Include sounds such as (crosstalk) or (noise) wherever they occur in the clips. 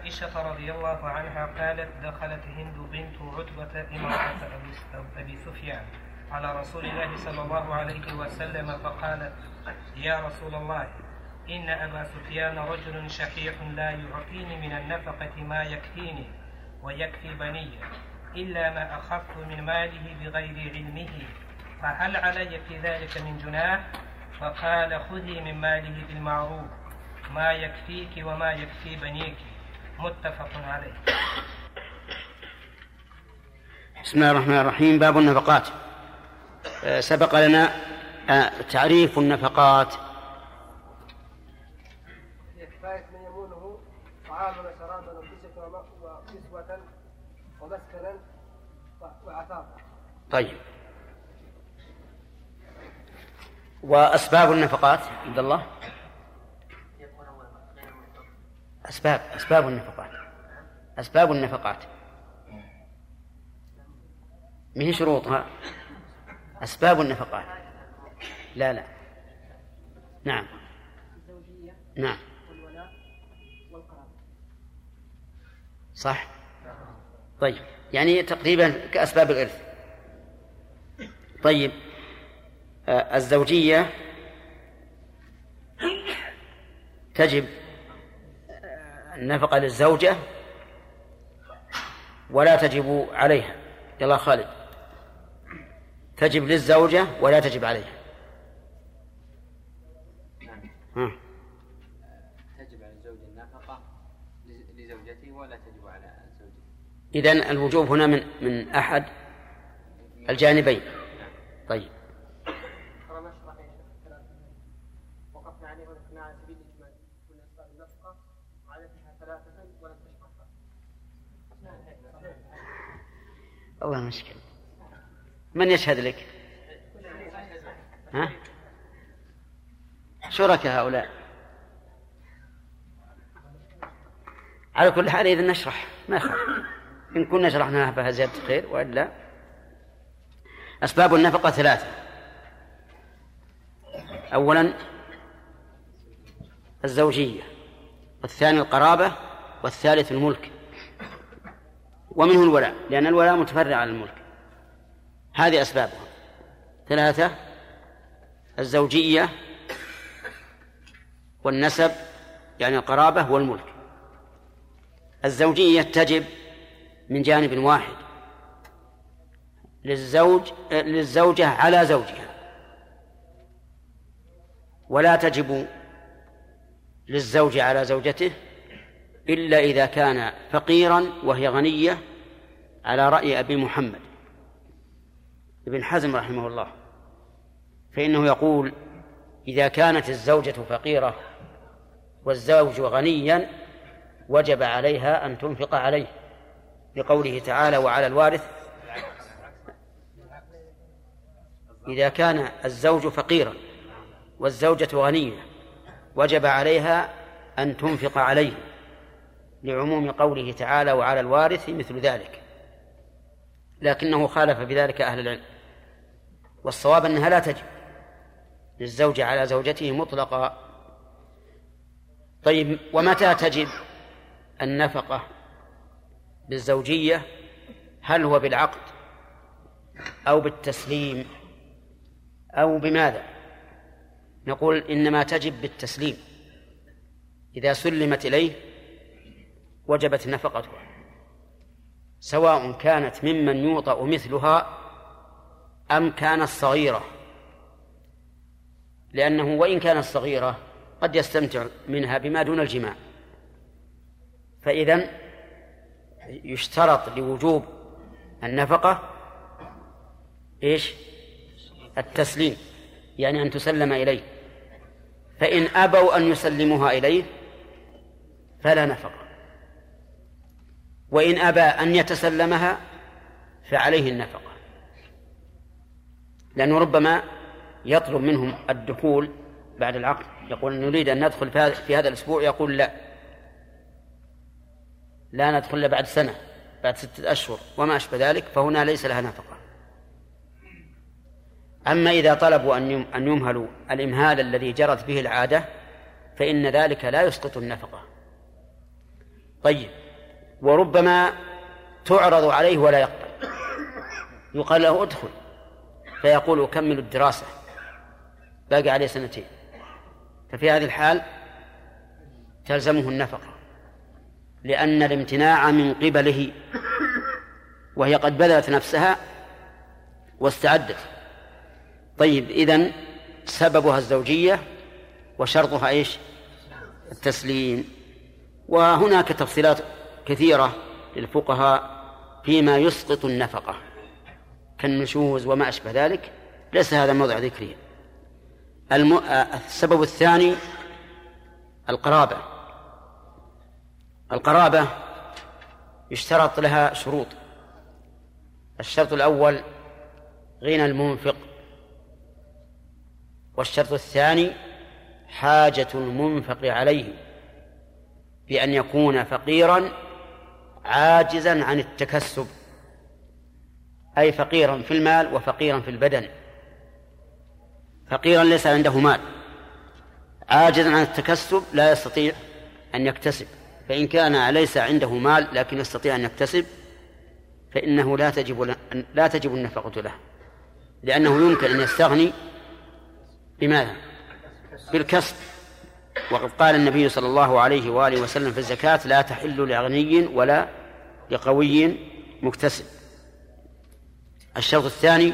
عائشة رضي الله عنها قالت دخلت هند بنت عتبة امرأة أبي سفيان على رسول الله صلى الله عليه وسلم فقالت يا رسول الله إن أبا سفيان رجل شحيح لا يعطيني من النفقة ما يكفيني ويكفي بني إلا ما أخذت من ماله بغير علمه فهل علي في ذلك من جناح؟ فقال خذي من ماله بالمعروف ما يكفيك وما يكفي بنيك. متفق عليه. بسم الله الرحمن الرحيم. باب النفقات. آه، سبق لنا آه، تعريف النفقات. كفاية من يمونه طعاما وشرابا وكسوة وكسوة ومسكنا وعفافا طيب. وأسباب النفقات عبد الله؟ أسباب أسباب النفقات. أسباب النفقات. ما هي شروطها أسباب النفقات. لا لا. نعم. نعم. صح. طيب. يعني تقريبا كأسباب الإرث. طيب. آه، الزوجية تجب النفقة للزوجة ولا تجب عليها. يلا خالد. تجب للزوجة ولا تجب عليها. ها. تجب على الزوج النفقة لزوجته ولا تجب على زوجته إذن الوجوب هنا من من أحد الجانبين. طيب. الله مشكل. من يشهد لك؟ ها؟ شركاء هؤلاء. على كل حال إذا نشرح. ما يخالف. إن كنا شرحناها فهذا زيادة خير وإلا؟ أسباب النفقة ثلاثة. أولا الزوجية والثاني القرابة والثالث الملك. ومنه الولاء لأن الولاء متفرع على الملك. هذه أسبابها. ثلاثة الزوجية والنسب يعني القرابة والملك. الزوجية تجب من جانب واحد للزوج للزوجة على زوجها. ولا تجب للزوج على زوجته إلا إذا كان فقيرا وهي غنية على رأي أبي محمد ابن حزم رحمه الله. فإنه يقول إذا كانت الزوجة فقيرة والزوج غنيا وجب عليها أن تنفق عليه. لقوله تعالى وعلى الوارث إذا كان الزوج فقيرا والزوجة غنية وجب عليها أن تنفق عليه. لعموم قوله تعالى وعلى الوارث مثل ذلك. لكنه خالف بذلك أهل العلم. والصواب أنها لا تجب للزوج على زوجته مطلقا. طيب ومتى تجب النفقة بالزوجية؟ هل هو بالعقد أو بالتسليم أو بماذا؟ نقول إنما تجب بالتسليم. إذا سلمت إليه وجبت نفقتها سواء كانت ممن يوطأ مثلها أم كانت صغيرة. لأنه وإن كانت صغيرة قد يستمتع منها بما دون الجماع. فإذا يشترط لوجوب النفقة إيش؟ التسليم يعني أن تسلم إليه. فإن أبوا أن يسلموها إليه فلا نفقة. وإن أبى أن يتسلمها فعليه النفقة. لأنه ربما يطلب منهم الدخول بعد العقد. يقول نريد أن ندخل في هذا الأسبوع يقول لا. لا ندخل إلا بعد سنة بعد ستة أشهر. وما أشبه ذلك فهنا ليس لها نفقة. أما إذا طلبوا أن أن يمهلوا الإمهال الذي جرت به العادة فإن ذلك لا يسقط النفقة. طيب. وربما تعرض عليه ولا يقبل. يقال له ادخل. فيقول أكمل الدراسة. باقي عليه سنتين. ففي هذه الحال تلزمه النفقة. لأن الامتناع من قبله وهي قد بذلت نفسها واستعدت. طيب إذن سببها الزوجية وشرطها إيش؟ التسليم. وهناك تفصيلات كثيرة للفقهاء فيما يسقط النفقة. كالنشوز وما أشبه ذلك ليس هذا موضع ذكره الم... السبب الثاني القرابة. القرابة يشترط لها شروط. الشرط الأول غنى المنفق. والشرط الثاني حاجة المنفق عليه بأن يكون فقيرا عاجزا عن التكسب. أي فقيرا في المال وفقيرا في البدن. فقيرا ليس عنده مال. عاجزا عن التكسب لا يستطيع أن يكتسب. فإن كان ليس عنده مال لكن يستطيع أن يكتسب فإنه لا تجب لا تجب النفقة له. لأنه يمكن أن يستغني بماذا؟ بالكسب. وقد قال النبي صلى الله عليه وآله وسلم في الزكاة لا تحل لأغني ولا لقوي مكتسب. الشرط الثاني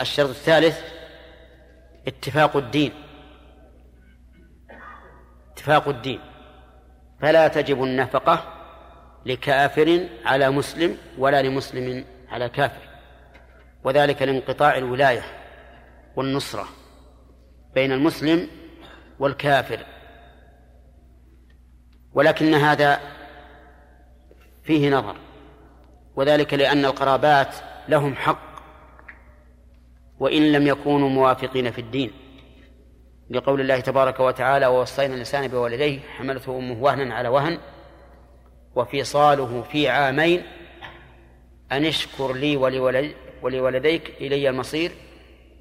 الشرط الثالث اتفاق الدين. اتفاق الدين. فلا تجب النفقة لكافر على مسلم ولا لمسلم على كافر. وذلك لانقطاع الولاية والنصرة بين المسلم والكافر. ولكن هذا فيه نظر وذلك لأن القرابات لهم حق وإن لم يكونوا موافقين في الدين. لقول الله تبارك وتعالى ووصينا الإنسان بوالديه حملته أمه وهنا على وهن وفصاله في عامين أن اشكر لي ولولد ولولديك إلي المصير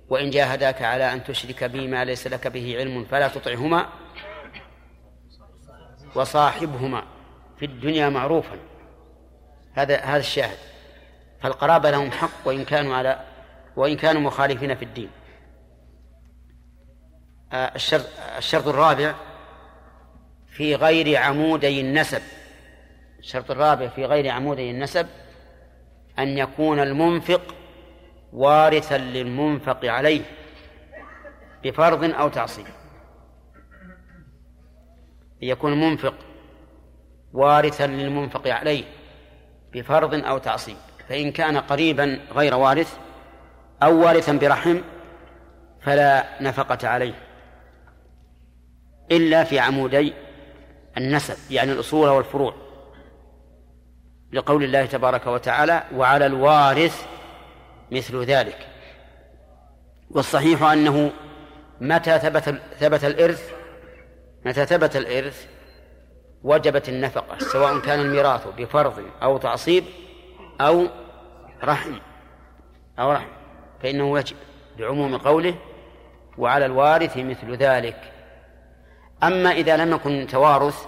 وإن جاهداك على أن تشرك بي ما ليس لك به علم فلا تطعهما وصاحبهما في الدنيا معروفا. هذا هذا الشاهد. فالقرابة لهم حق وإن كانوا على وإن كانوا مخالفين في الدين. آه، الشرط الشرط الرابع في غير عمودي النسب. الشرط الرابع في غير عمودي النسب أن يكون المنفق وارثا للمنفق عليه بفرض أو تعصيب. يكون المنفق وارثا للمنفق عليه بفرض أو تعصيب. فإن كان قريبا غير وارث أو وارثا برحم فلا نفقة عليه إلا في عمودي النسب يعني الأصول والفروع. لقول الله تبارك وتعالى وعلى الوارث مثل ذلك. والصحيح أنه متى ثبت ثبت الإرث متى ثبت الإرث وجبت النفقة سواء كان الميراث بفرض أو تعصيب أو رحم أو رحم فإنه يجب لعموم قوله وعلى الوارث مثل ذلك. أما إذا لم يكن توارث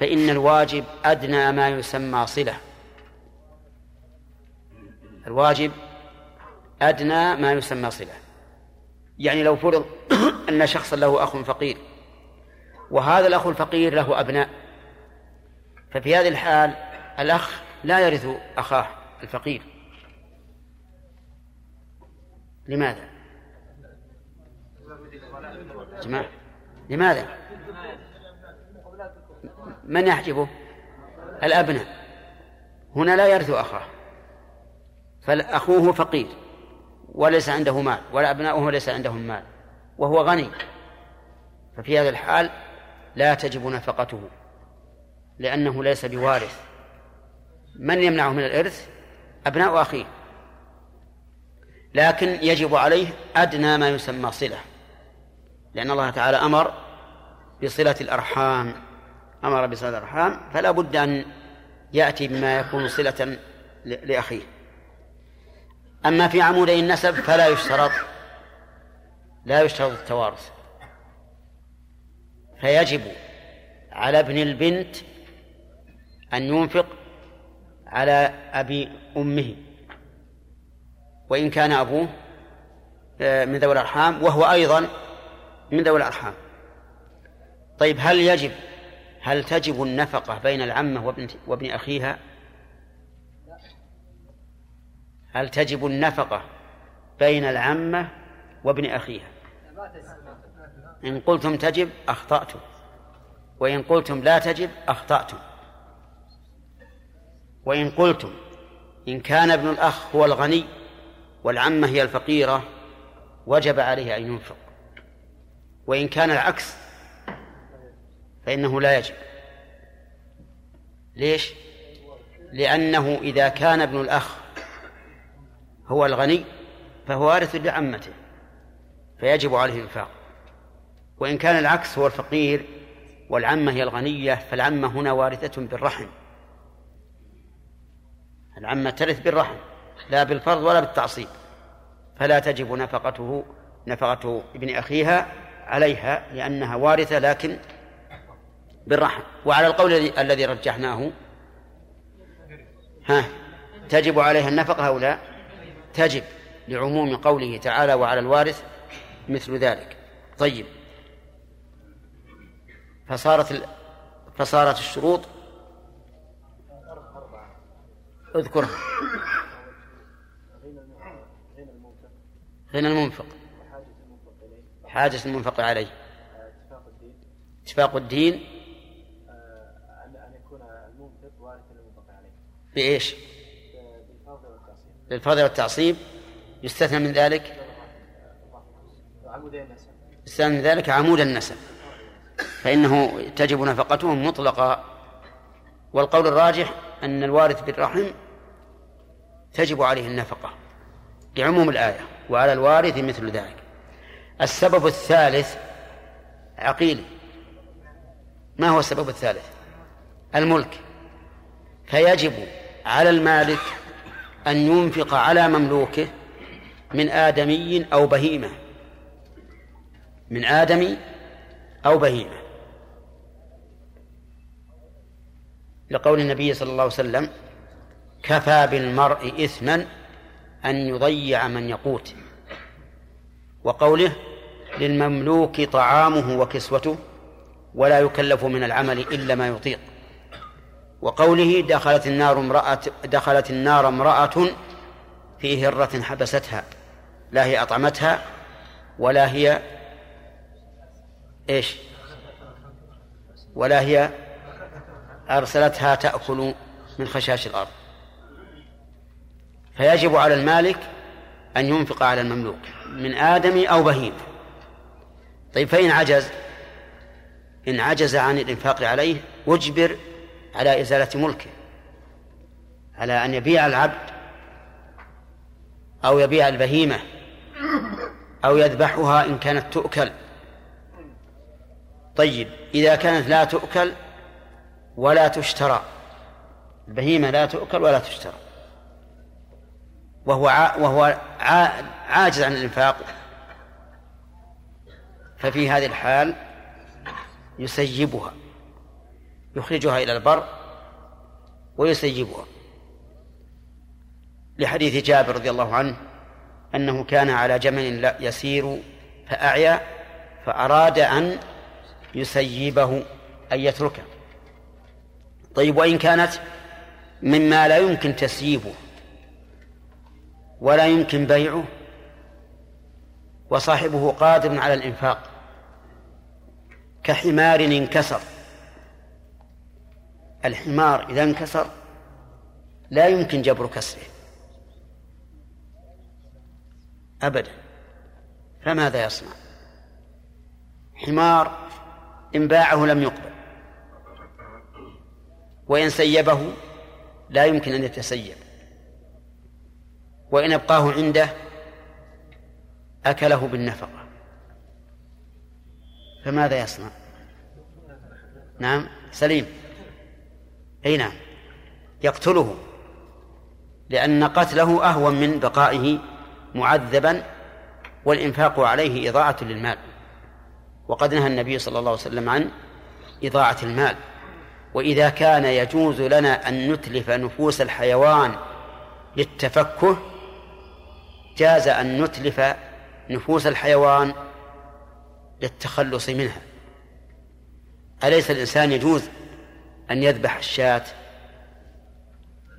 فإن الواجب أدنى ما يسمى صلة. الواجب أدنى ما يسمى صلة يعني لو فرض (coughs) أن شخصا له أخ فقير وهذا الأخ الفقير له أبناء ففي هذه الحال الأخ لا يرث أخاه الفقير لماذا؟ جماعة لماذا؟ من يحجبه؟ الأبناء هنا لا يرث أخاه فأخوه فقير وليس عنده مال ولا أبناؤه ليس عندهم مال وهو غني. ففي هذا الحال لا تجب نفقته لأنه ليس بوارث. من يمنعه من الإرث؟ أبناء أخيه. لكن يجب عليه أدنى ما يسمى صلة لأن الله تعالى أمر بصلة الأرحام أمر بصلة الأرحام فلا بد أن يأتي بما يكون صلة لأخيه. أما في عمودي النسب فلا يشترط لا يشترط التوارث. فيجب على ابن البنت أن ينفق على أبي أمه. وإن كان أبوه آه، من ذوي الأرحام وهو أيضا من ذوي الأرحام. طيب هل يجب هل تجب النفقة بين العمة وابن, وابن أخيها؟ هل تجب النفقة بين العمة وابن أخيها؟ إن قلتم تجب أخطأتم. وإن قلتم لا تجب أخطأتم. وإن قلتم إن كان ابن الأخ هو الغني والعمة هي الفقيرة وجب عليه أن ينفق. وإن كان العكس فإنه لا يجب. ليش؟ لأنه إذا كان ابن الأخ هو الغني فهو وارث لعمته فيجب عليه الإنفاق. وإن كان العكس هو الفقير والعمة هي الغنية فالعمة هنا وارثة بالرحم. العمة ترث بالرحم لا بالفرض ولا بالتعصيب. فلا تجب نفقته نفقة ابن أخيها عليها لأنها وارثة لكن بالرحم. وعلى القول الذي رجحناه ها تجب عليها النفقة أو لا؟ تجب لعموم قوله تعالى وعلى الوارث مثل ذلك. طيب. فصارت فصارت الشروط. اذكرها غنى المنفق. حاجة المنفق عليه. اتفاق الدين. أن يكون المنفق وارثا للمنفق عليه. بإيش؟ بالفرض والتعصيب يستثنى من ذلك؟ يستثنى من ذلك عمود النسب. فإنه تجب نفقته مطلقا والقول الراجح أن الوارث بالرحم تجب عليه النفقة لعموم الآية وعلى الوارث مثل ذلك. السبب الثالث عقيل. ما هو السبب الثالث؟ الملك. فيجب على المالك أن ينفق على مملوكه من آدمي أو بهيمة. من آدمي أو بهيمة. لقول النبي صلى الله عليه وسلم كفى بالمرء إثما أن يضيع من يقوت وقوله للمملوك طعامه وكسوته ولا يكلف من العمل إلا ما يطيق وقوله دخلت النار امرأة دخلت النار امرأة في هرة حبستها. لا هي أطعمتها ولا هي إيش؟ ولا هي أرسلتها تأكل من خشاش الأرض. فيجب على المالك أن ينفق على المملوك من آدم أو بهيم. طيب فإن عجز إن عجز عن الإنفاق عليه أجبر على إزالة ملكه على أن يبيع العبد أو يبيع البهيمة أو يذبحها إن كانت تؤكل. طيب إذا كانت لا تؤكل ولا تشترى البهيمة لا تؤكل ولا تشترى وهو وهو عاجز عن الإنفاق ففي هذه الحال يسيبها. يخرجها إلى البر ويسيبها لحديث جابر رضي الله عنه أنه كان على جمل يسير فأعيا فأراد أن يسيبه أن يتركه. طيب وإن كانت مما لا يمكن تسييبه ولا يمكن بيعه وصاحبه قادر على الإنفاق كحمار انكسر. الحمار إذا انكسر لا يمكن جبر كسره. أبدا. فماذا يصنع؟ حمار إن باعه لم يقبل. وإن سيبه لا يمكن أن يتسيب. وإن أبقاه عنده أكله بالنفقة. فماذا يصنع؟ نعم سليم. أي نعم. يقتله لأن قتله أهون من بقائه معذبا والإنفاق عليه إضاعة للمال. وقد نهى النبي صلى الله عليه وسلم عن إضاعة المال. وإذا كان يجوز لنا أن نتلف نفوس الحيوان للتفكه جاز أن نتلف نفوس الحيوان للتخلص منها. أليس الإنسان يجوز أن يذبح الشاة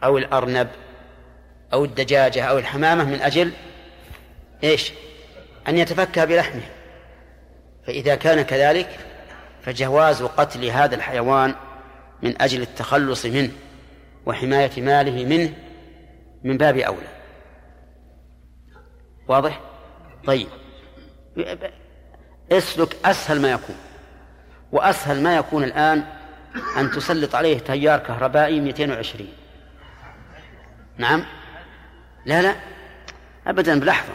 أو الأرنب أو الدجاجة أو الحمامة من أجل إيش؟ أن يتفكى بلحمها فإذا كان كذلك فجواز قتل هذا الحيوان من أجل التخلص منه وحماية ماله منه من باب أولى. واضح؟ طيب. اسلك أسهل ما يكون. وأسهل ما يكون الآن أن تسلط عليه تيار كهربائي 220 نعم. لا لا. أبدا بلحظة.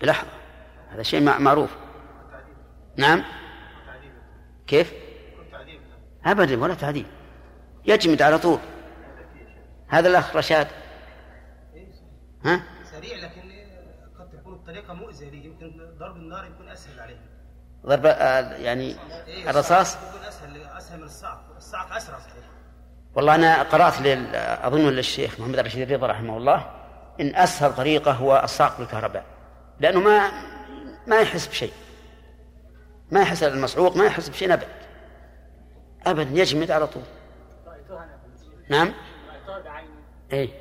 بلحظة. هذا شيء معروف. نعم. كيف؟ أبدا ولا تعذيب يجمد على طول. هذا الأخ رشاد. ها؟ سريع لكن قد تكون الطريقة مؤذية يمكن ضرب النار يكون أسهل عليه. ضرب آه، يعني إيه، الرصاص الصعق يكون أسهل أسهل من صحيح. والله أنا قرأت لل... أظن للشيخ محمد رشيد الرضا رحمه الله إن أسهل طريقة هو الصعق بالكهرباء لأنه ما ما يحس بشيء. ما يحس المصعوق ما يحس بشيء أبدا أبدا يجمد على طول. نعم؟ إيه.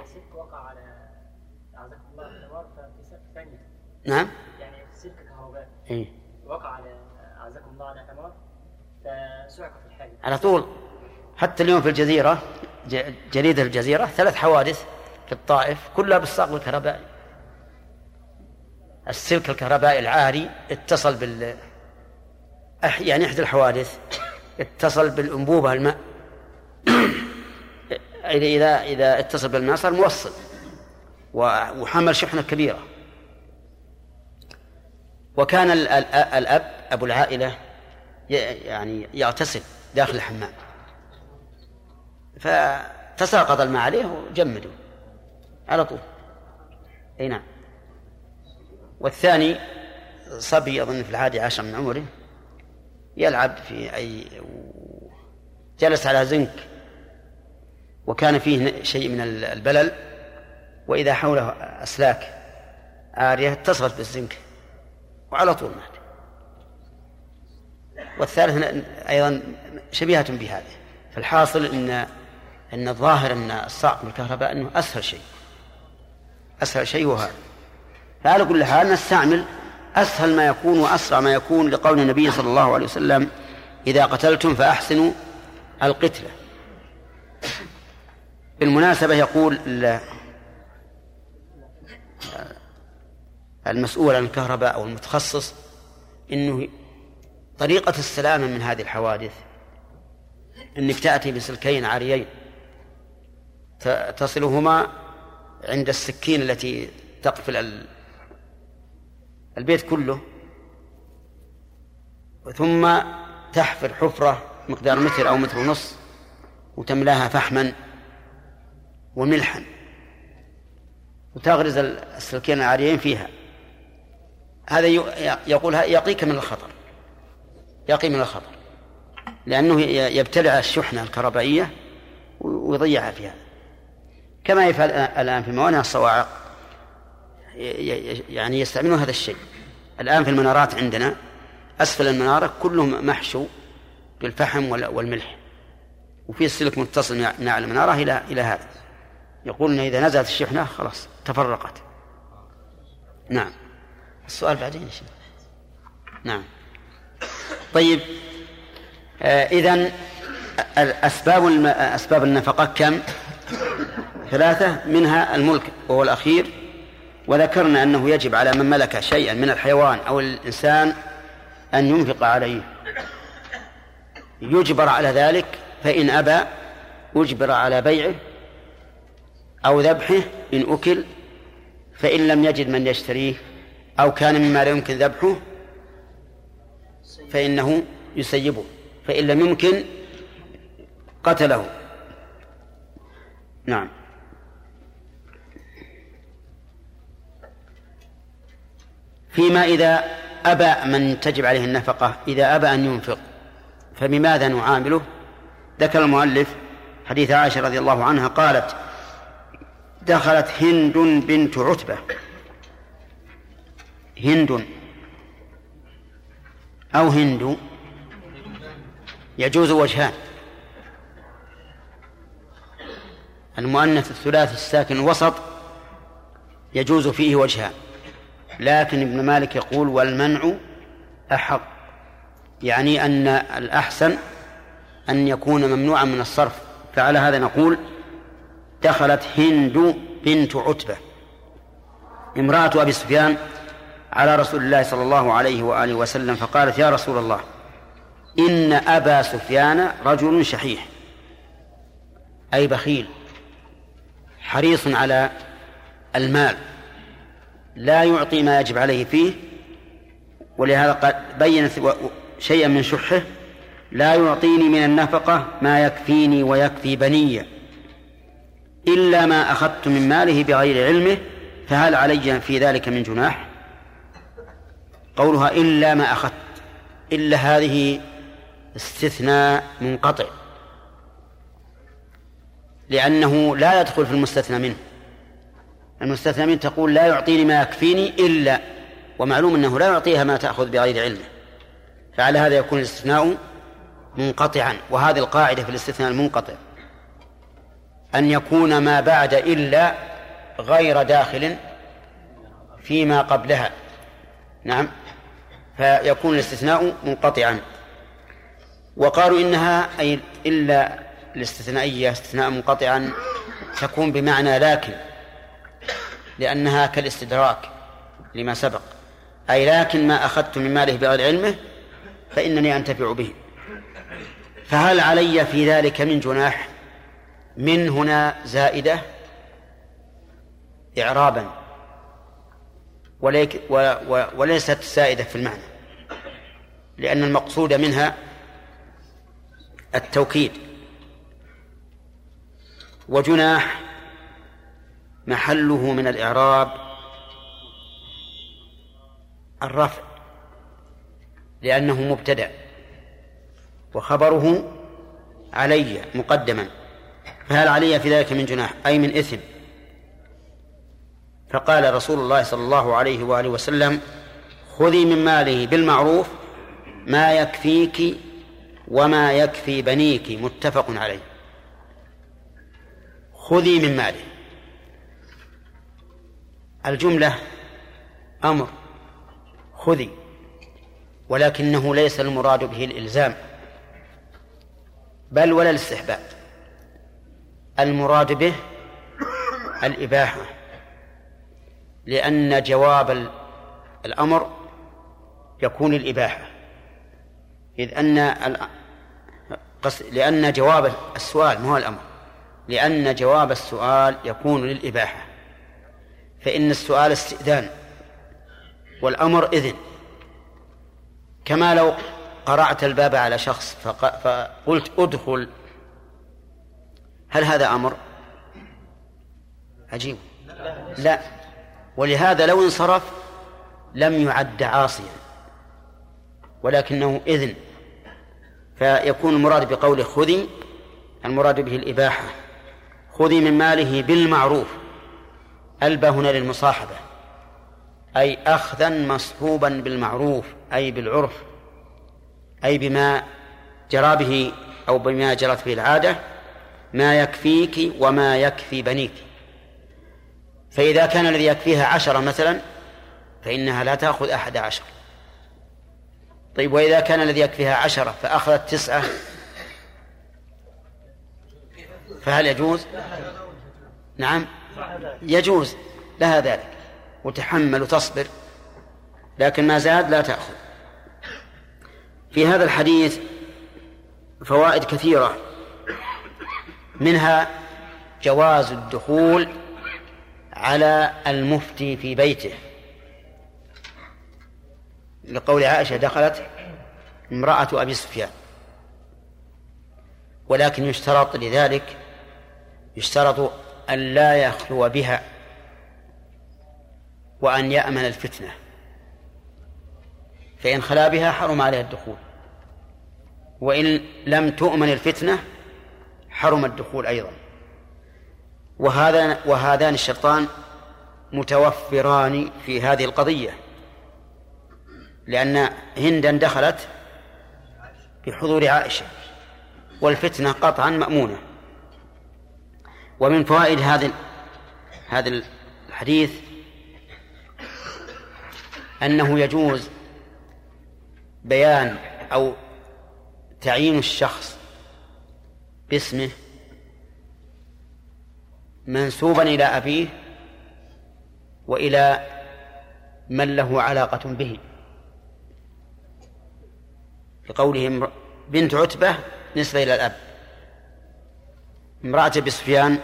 ثانية نعم؟ يعني سلك كهرباء إيه. وقع على أعزكم الله على حمار فسعق في الحال على طول. حتى اليوم في الجزيرة جريدة الجزيرة ثلاث حوادث في الطائف كلها بالصاق الكهربائي السلك الكهربائي العاري اتصل بال يعني إحدى الحوادث اتصل بالأنبوبة الماء. (coughs) إذا إذا اتصل بالماء صار موصل وحمل شحنة كبيرة. وكان ال- ال- الأب أبو العائلة يعني يغتسل داخل الحمام. فتساقط الماء عليه وجمده. على طول. أي نعم. والثاني صبي أظن في الحادي عشر من عمره يلعب في أي جلس على زنك وكان فيه شيء من البلل وإذا حوله أسلاك عارية اتصلت بالزنك وعلى طول مات. والثالث أيضا شبيهة بهذه فالحاصل أن أن الظاهر أن الصعق بالكهرباء أنه أسهل شيء. أسهل شيء هو هذا فعلى كل حال نستعمل أسهل ما يكون وأسرع ما يكون لقول النبي صلى الله عليه وسلم إذا قتلتم فأحسنوا القتلة. بالمناسبة يقول ال- المسؤول عن الكهرباء أو المتخصص إنه طريقة السلامة من هذه الحوادث أنك تأتي بسلكين عاريين. تصلهما عند السكين التي تقفل ال- البيت كله ثم تحفر حفرة مقدار متر أو متر ونص وتملاها فحما وملحا وتغرز السلكين العاريين فيها. هذا يقول يقيك من الخطر يقي من الخطر لأنه يبتلع الشحنة الكهربائية ويضيعها فيها. كما يفعل الآن- في موانئ الصواعق. يعني يستعملون هذا الشيء. الآن في المنارات عندنا أسفل المنارة كله محشو بالفحم وال- والملح. وفي السلك متصل من أعلى المنارة إلى إلى هذا. يقول إن إذا نزلت الشحنة خلاص تفرقت. نعم. السؤال بعدين نعم. طيب. آه إذن الأسباب الم... أسباب النفقة كم؟ ثلاثة منها الملك وهو الأخير وذكرنا أنه يجب على من ملك شيئا من الحيوان أو الإنسان أن ينفق عليه. يجبر على ذلك فإن أبى أجبر على بيعه أو ذبحه إن أكل فإن لم يجد من يشتريه أو كان مما لا يمكن ذبحه فإنه يسيبه فإن لم يمكن قتله. نعم. فيما إذا أبى من تجب عليه النفقة إذا أبى أن ينفق فبماذا نعامله؟ ذكر المؤلف حديث عائشة رضي الله عنها قالت دخلت هند بنت عتبة. هند. أو هند. يجوز وجهان. المؤنث الثلاثي الساكن الوسط يجوز فيه وجهان. لكن ابن مالك يقول والمنع أحق. يعني أن الأحسن أن يكون ممنوعا من الصرف. فعلى هذا نقول دخلت هند بنت عتبة. امرأة أبي سفيان على رسول الله صلى الله عليه وآله وسلم فقالت يا رسول الله إن أبا سفيان رجل شحيح أي بخيل حريص على المال لا يعطي ما يجب عليه فيه ولهذا قد بينت شيئا من شحه لا يعطيني من النفقة ما يكفيني ويكفي بني إلا ما أخذت من ماله بغير علمه فهل علي في ذلك من جناح؟ قولها إلا ما أخذت إلا هذه استثناء منقطع لأنه لا يدخل في المستثنى منه. المستثنى منه تقول لا يعطيني ما يكفيني إلا ومعلوم أنه لا يعطيها ما تأخذ بغير علمه فعلى هذا يكون الاستثناء منقطعا وهذه القاعدة في الاستثناء المنقطع. أن يكون ما بعد إلا غير داخل فيما قبلها. نعم. فيكون الاستثناء منقطعا. وقالوا إنها أي إلا الاستثنائية استثناء منقطعا تكون بمعنى لكن. لأنها كالاستدراك لما سبق. أي لكن ما أخذت من ماله بغير علمه فإنني أنتفع به. فهل علي في ذلك من جناح؟ من هنا زائدة إعرابا. وليك وليست زائدة في المعنى. لأن المقصود منها التوكيد. وجناح محله من الإعراب الرفع لأنه مبتدأ وخبره علي مقدما فهل علي في ذلك من جناح؟ أي من إثم. فقال رسول الله صلى الله عليه وآله وسلم خذي من ماله بالمعروف ما يكفيك وما يكفي بنيك متفق عليه. خذي من ماله. الجملة أمر خذي ولكنه ليس المراد به الإلزام بل ولا الاستحباب. المراد به الإباحة لأن جواب الأمر يكون الإباحة. إذ أن لأن جواب السؤال ما هو الأمر؟ لأن جواب السؤال يكون للإباحة. فإن السؤال استئذان والأمر إذن. كما لو قرعت الباب على شخص فقلت ادخل هل هذا أمر؟ عجيب. لا. ولهذا لو انصرف لم يعد عاصيا ولكنه إذن. فيكون المراد بقوله خذي المراد به الإباحة. خذي من ماله بالمعروف. ألبى هنا للمصاحبة أي أخذا مصحوبا بالمعروف أي بالعرف أي بما جرى به أو بما جرت به العادة ما يكفيك وما يكفي بنيك. فإذا كان الذي يكفيها عشرة مثلا فإنها لا تأخذ أحد عشر. طيب وإذا كان الذي يكفيها عشرة فأخذت تسعة فهل يجوز؟ نعم. يجوز لها ذلك. وتحمل وتصبر لكن ما زاد لا تأخذ. في هذا الحديث فوائد كثيرة. منها جواز الدخول على المفتي في بيته. لقول عائشة دخلت امرأة أبي سفيان. ولكن يشترط لذلك يشترط أن لا يخلو بها وأن يأمن الفتنة. فإن خلا بها حرم عليها الدخول. وإن لم تؤمن الفتنة حرم الدخول أيضا. وهذا وهذان الشرطان متوفران في هذه القضية. لأن هندا دخلت بحضور عائشة والفتنة قطعا مأمونة. ومن فوائد هذا هذا الحديث أنه يجوز بيان أو تعيين الشخص باسمه منسوبا إلى أبيه وإلى من له علاقة به. لقولهم بنت عتبة نسبة إلى الأب. امرأة أبي سفيان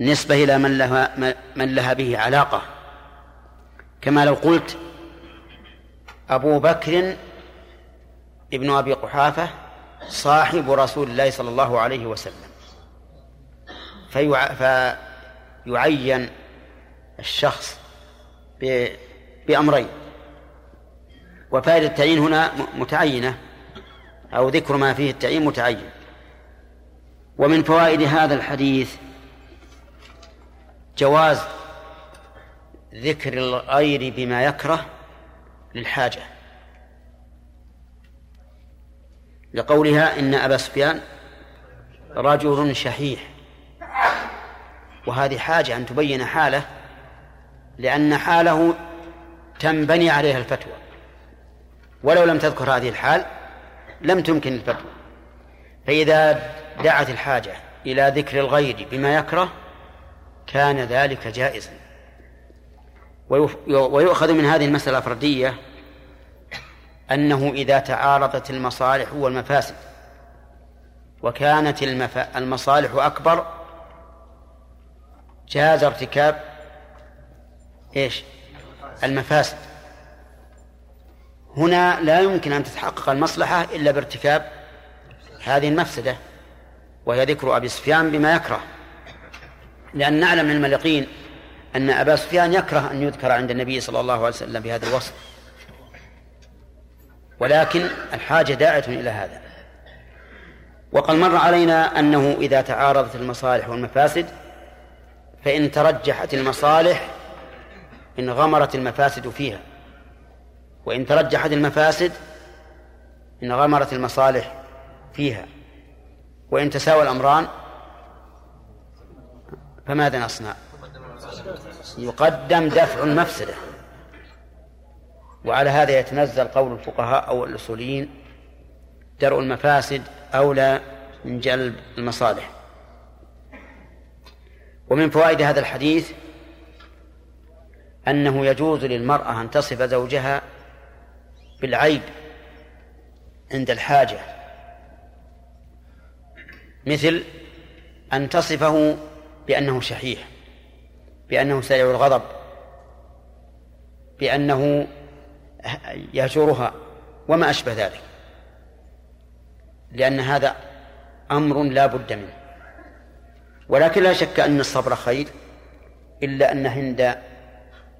نسبة إلى من لها من لها به علاقة. كما لو قلت أبو بكر ابن أبي قحافة صاحب رسول الله صلى الله عليه وسلم. فيع... فيعين الشخص. بأمرين. وفائدة التعيين هنا متعينة أو ذكر ما فيه التعيين متعين. ومن فوائد هذا الحديث جواز ذكر الغير بما يكره للحاجة. لقولها إن أبا سفيان رجل شحيح وهذه حاجة أن تبين حاله لأن حاله تنبني عليها الفتوى. ولو لم تذكر هذه الحال لم تمكن الفتوى. فإذا دعت الحاجة إلى ذكر الغير بما يكره كان ذلك جائزا. ويؤخذ من هذه المسألة الفردية أنه إذا تعارضت المصالح والمفاسد وكانت المصالح أكبر جاز ارتكاب إيش؟ المفاسد. هنا لا يمكن أن تتحقق المصلحة إلا بارتكاب هذه المفسدة. وهي ذكر أبي سفيان بما يكره. لأن نعلم من الملقين أن أبا سفيان يكره أن يذكر عند النبي صلى الله عليه وسلم بهذا الوصف. ولكن الحاجة داعية إلى هذا. وقد مر علينا أنه إذا تعارضت المصالح والمفاسد فإن ترجحت المصالح انغمرت المفاسد فيها. وإن ترجحت المفاسد انغمرت المصالح فيها. وإن تساوى الأمران فماذا نصنع؟ يقدم دفع المفسدة وعلى هذا يتنزل قول الفقهاء أو الأصوليين درء المفاسد أولى من جلب المصالح. ومن فوائد هذا الحديث أنه يجوز للمرأة أن تصف زوجها بالعيب عند الحاجة. مثل أن تصفه بأنه شحيح بأنه سريع الغضب بأنه يهجرها وما أشبه ذلك. لأن هذا أمر لا بد منه. ولكن لا شك أن الصبر خير إلا أن هند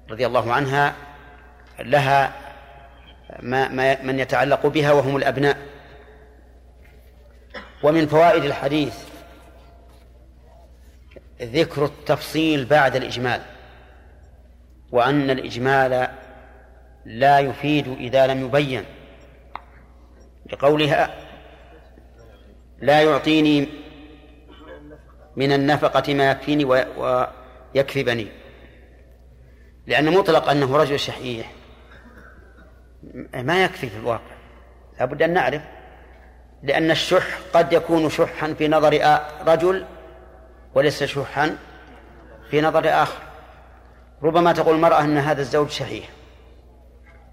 رضي الله عنها لها ما, ما من يتعلق بها وهم الأبناء. ومن فوائد الحديث ذكر التفصيل بعد الإجمال وأن الإجمال لا يفيد إذا لم يبين. لقولها لا يعطيني من النفقة ما يكفيني ويكفي بني لأن مطلق أنه رجل شحيح ما يكفي في الواقع. لابد أن نعرف لأن الشح قد يكون شحا في نظر رجل وليس شحا في نظر آخر. ربما تقول المرأة أن هذا الزوج شحيح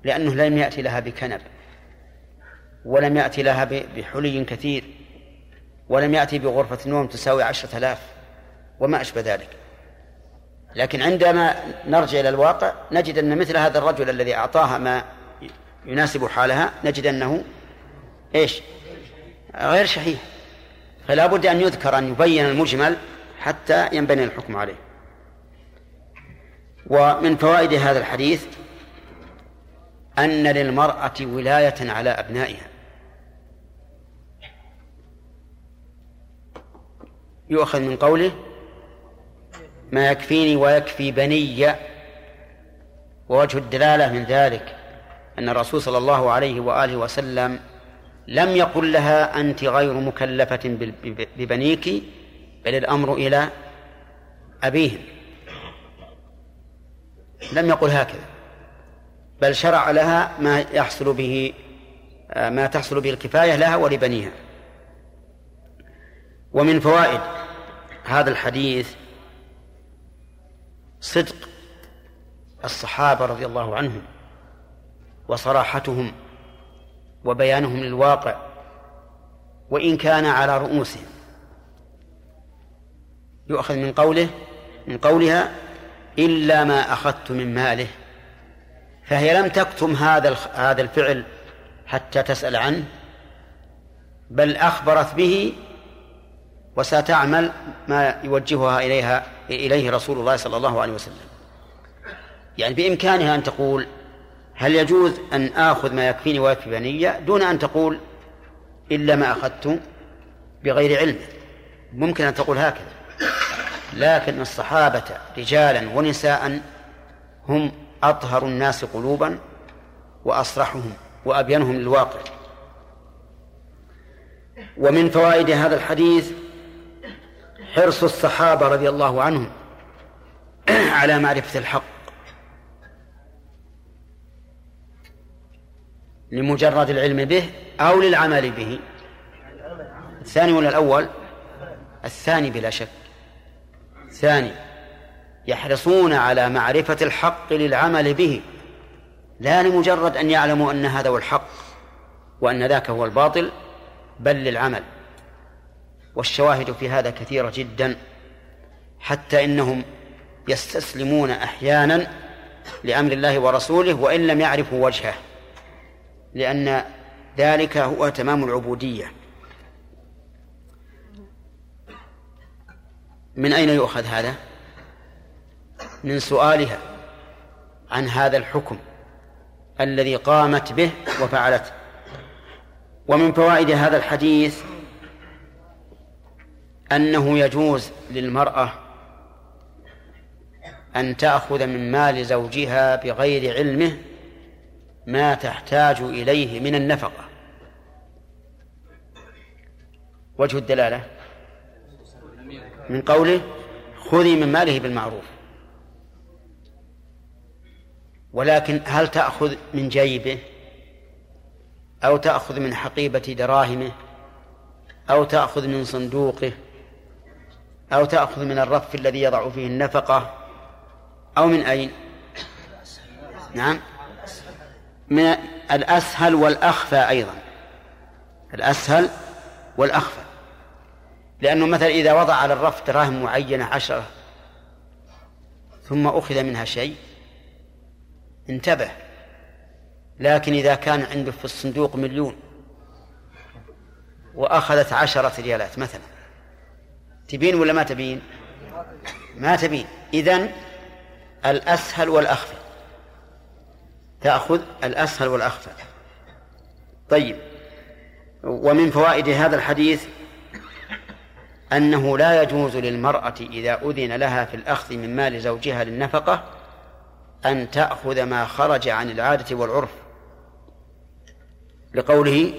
لأنه لم يأتي لها بكنب ولم يأتي لها بحلي كثير ولم يأتي بغرفة نوم تساوي عشرة آلاف وما أشبه ذلك. لكن عندما نرجع إلى الواقع نجد أن مثل هذا الرجل الذي أعطاها ما يناسب حالها نجد أنه إيش؟ غير شحيح. فلا بد أن يذكر أن يبين المجمل حتى ينبني الحكم عليه. ومن فوائد هذا الحديث أن للمرأة ولاية على أبنائها. يؤخذ من قوله ما يكفيني ويكفي بني ووجه الدلالة من ذلك أن الرسول صلى الله عليه وآله وسلم لم يقل لها أنت غير مكلفة ببنيك بل الأمر إلى أبيهم. لم يقل هكذا بل شرع لها ما يحصل به ما تحصل به الكفاية لها ولبنيها. ومن فوائد هذا الحديث صدق الصحابة رضي الله عنهم وصراحتهم. وبيانهم للواقع وإن كان على رؤوسهم. يؤخذ من قوله من قولها إلا ما أخذت من ماله. فهي لم تكتم هذا هذا الفعل حتى تسأل عنه بل أخبرت به وستعمل ما يوجهها إليها إليه رسول الله صلى الله عليه وسلم. يعني بإمكانها أن تقول هل يجوز أن آخذ ما يكفيني ويكفي بنية دون أن تقول إلا ما أخذت بغير علم؟ ممكن أن تقول هكذا. لكن الصحابة رجالا ونساء هم أطهر الناس قلوبا وأصرحهم وأبينهم للواقع. ومن فوائد هذا الحديث حرص الصحابة رضي الله عنهم على معرفة الحق. لمجرد العلم به أو للعمل به. الثاني ولا الأول؟ الثاني بلا شك. ثاني يحرصون على معرفة الحق للعمل به. لا لمجرد أن يعلموا أن هذا هو الحق وأن ذاك هو الباطل بل للعمل. والشواهد في هذا كثيرة جدا. حتى إنهم يستسلمون أحيانا لأمر الله ورسوله وإن لم يعرفوا وجهه. لأن ذلك هو تمام العبودية من أين يؤخذ هذا؟ من سؤالها عن هذا الحكم الذي قامت به وفعلته ومن فوائد هذا الحديث أنه يجوز للمرأة أن تأخذ من مال زوجها بغير علمه ما تحتاج إليه من النفقة. وجه الدلالة من قوله خذي من ماله بالمعروف. ولكن هل تأخذ من جيبه؟ أو تأخذ من حقيبة دراهمه؟ أو تأخذ من صندوقه؟ أو تأخذ من الرف الذي يضع فيه النفقة؟ أو من أين؟ نعم. من الأسهل والأخفى أيضا. الأسهل والأخفى. لأنه مثلا إذا وضع على الرف دراهم معينة عشرة ثم أخذ منها شيء انتبه. لكن إذا كان عنده في الصندوق مليون وأخذت عشرة ريالات مثلا. تبين ولا ما تبين؟ ما تبين. إذن الأسهل والأخفى. تأخذ الأسهل والأخفى طيب ومن فوائد هذا الحديث أنه لا يجوز للمرأة إذا أذن لها في الأخذ من مال زوجها للنفقة أن تأخذ ما خرج عن العادة والعرف. لقوله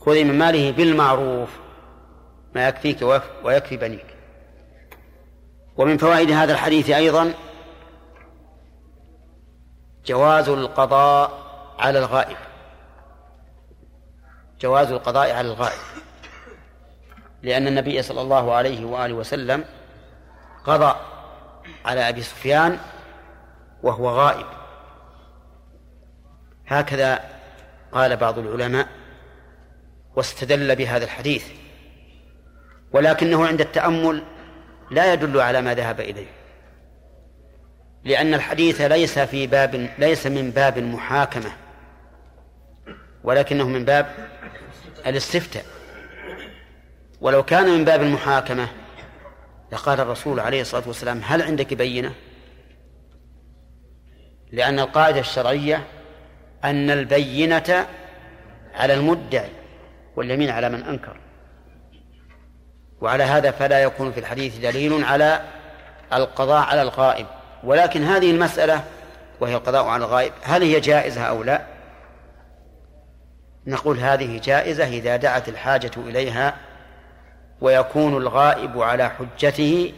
خذي من ماله بالمعروف ما يكفيك ويكفي بنيك. ومن فوائد هذا الحديث أيضا جواز القضاء على الغائب. جواز القضاء على الغائب. لأن النبي صلى الله عليه وآله وسلم قضى على أبي سفيان وهو غائب. هكذا قال بعض العلماء واستدل بهذا الحديث. ولكنه عند التأمل لا يدل على ما ذهب إليه. لأن الحديث ليس في باب ليس من باب المحاكمة ولكنه من باب الاستفتاء. ولو كان من باب المحاكمة لقال الرسول عليه الصلاة والسلام هل عندك بينة؟ لأن القاعدة الشرعية أن البينة على المدعي واليمين على من أنكر. وعلى هذا فلا يكون في الحديث دليل على القضاء على الغائب. ولكن هذه المسألة وهي القضاء على الغائب هل هي جائزة أو لا؟ نقول هذه جائزة إذا دعت الحاجة إليها ويكون الغائب على حجته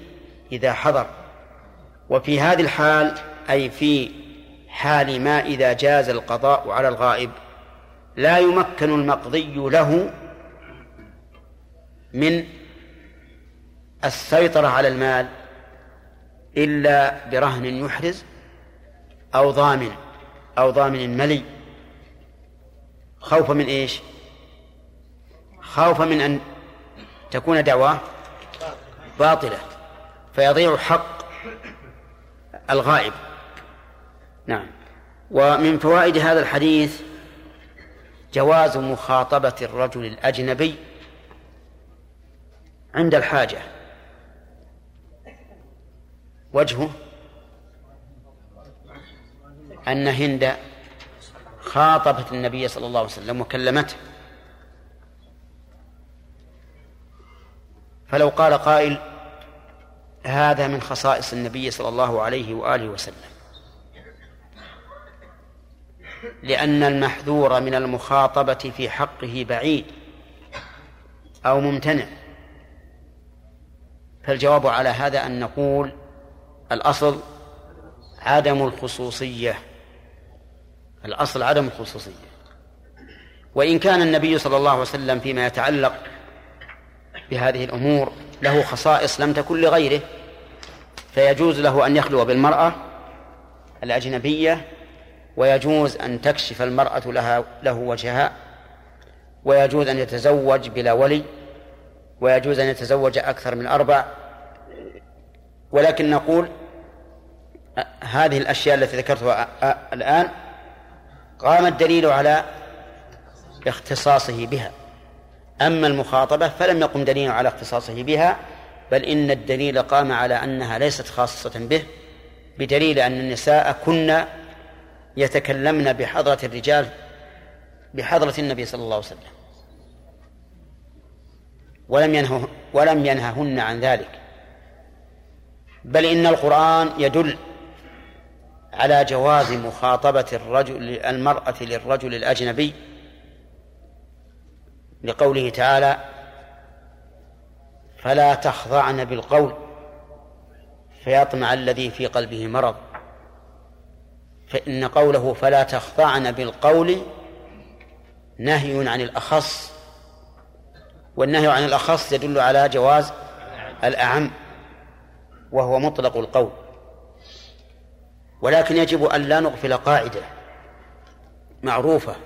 إذا حضر. وفي هذه الحال أي في حال ما إذا جاز القضاء على الغائب لا يمكن المقضي له من السيطرة على المال إلا برهن يحرز أو ضامن أو ضامن ملي. خوفا من إيش؟ خوفا من أن تكون دعواه باطلة فيضيع حق الغائب. نعم. ومن فوائد هذا الحديث جواز مخاطبة الرجل الأجنبي عند الحاجة. وجهه أن هند خاطبت النبي صلى الله عليه وسلم وكلمته. فلو قال قائل هذا من خصائص النبي صلى الله عليه وآله وسلم. لأن المحذور من المخاطبة في حقه بعيد أو ممتنع. فالجواب على هذا أن نقول الأصل عدم الخصوصية. الأصل عدم الخصوصية. وإن كان النبي صلى الله عليه وسلم فيما يتعلق بهذه الأمور له خصائص لم تكن لغيره فيجوز له أن يخلو بالمرأة الأجنبية ويجوز أن تكشف المرأة لها له وجهها ويجوز أن يتزوج بلا ولي ويجوز أن يتزوج أكثر من أربع ولكن نقول هذه الأشياء التي ذكرتها الآن قام الدليل على اختصاصه بها. أما المخاطبة فلم يقم دليل على اختصاصه بها بل إن الدليل قام على أنها ليست خاصة به بدليل أن النساء كن يتكلمن بحضرة الرجال بحضرة النبي صلى الله عليه وسلم ولم ينهه ولم ينههن عن ذلك. بل إن القرآن يدل على جواز مخاطبة الرجل المرأة للرجل الأجنبي لقوله تعالى فلا تخضعن بالقول فيطمع الذي في قلبه مرض فإن قوله فلا تخضعن بالقول نهي عن الأخص والنهي عن الأخص يدل على جواز الأعم. وهو مطلق القول. ولكن يجب أن لا نغفل قاعدة معروفة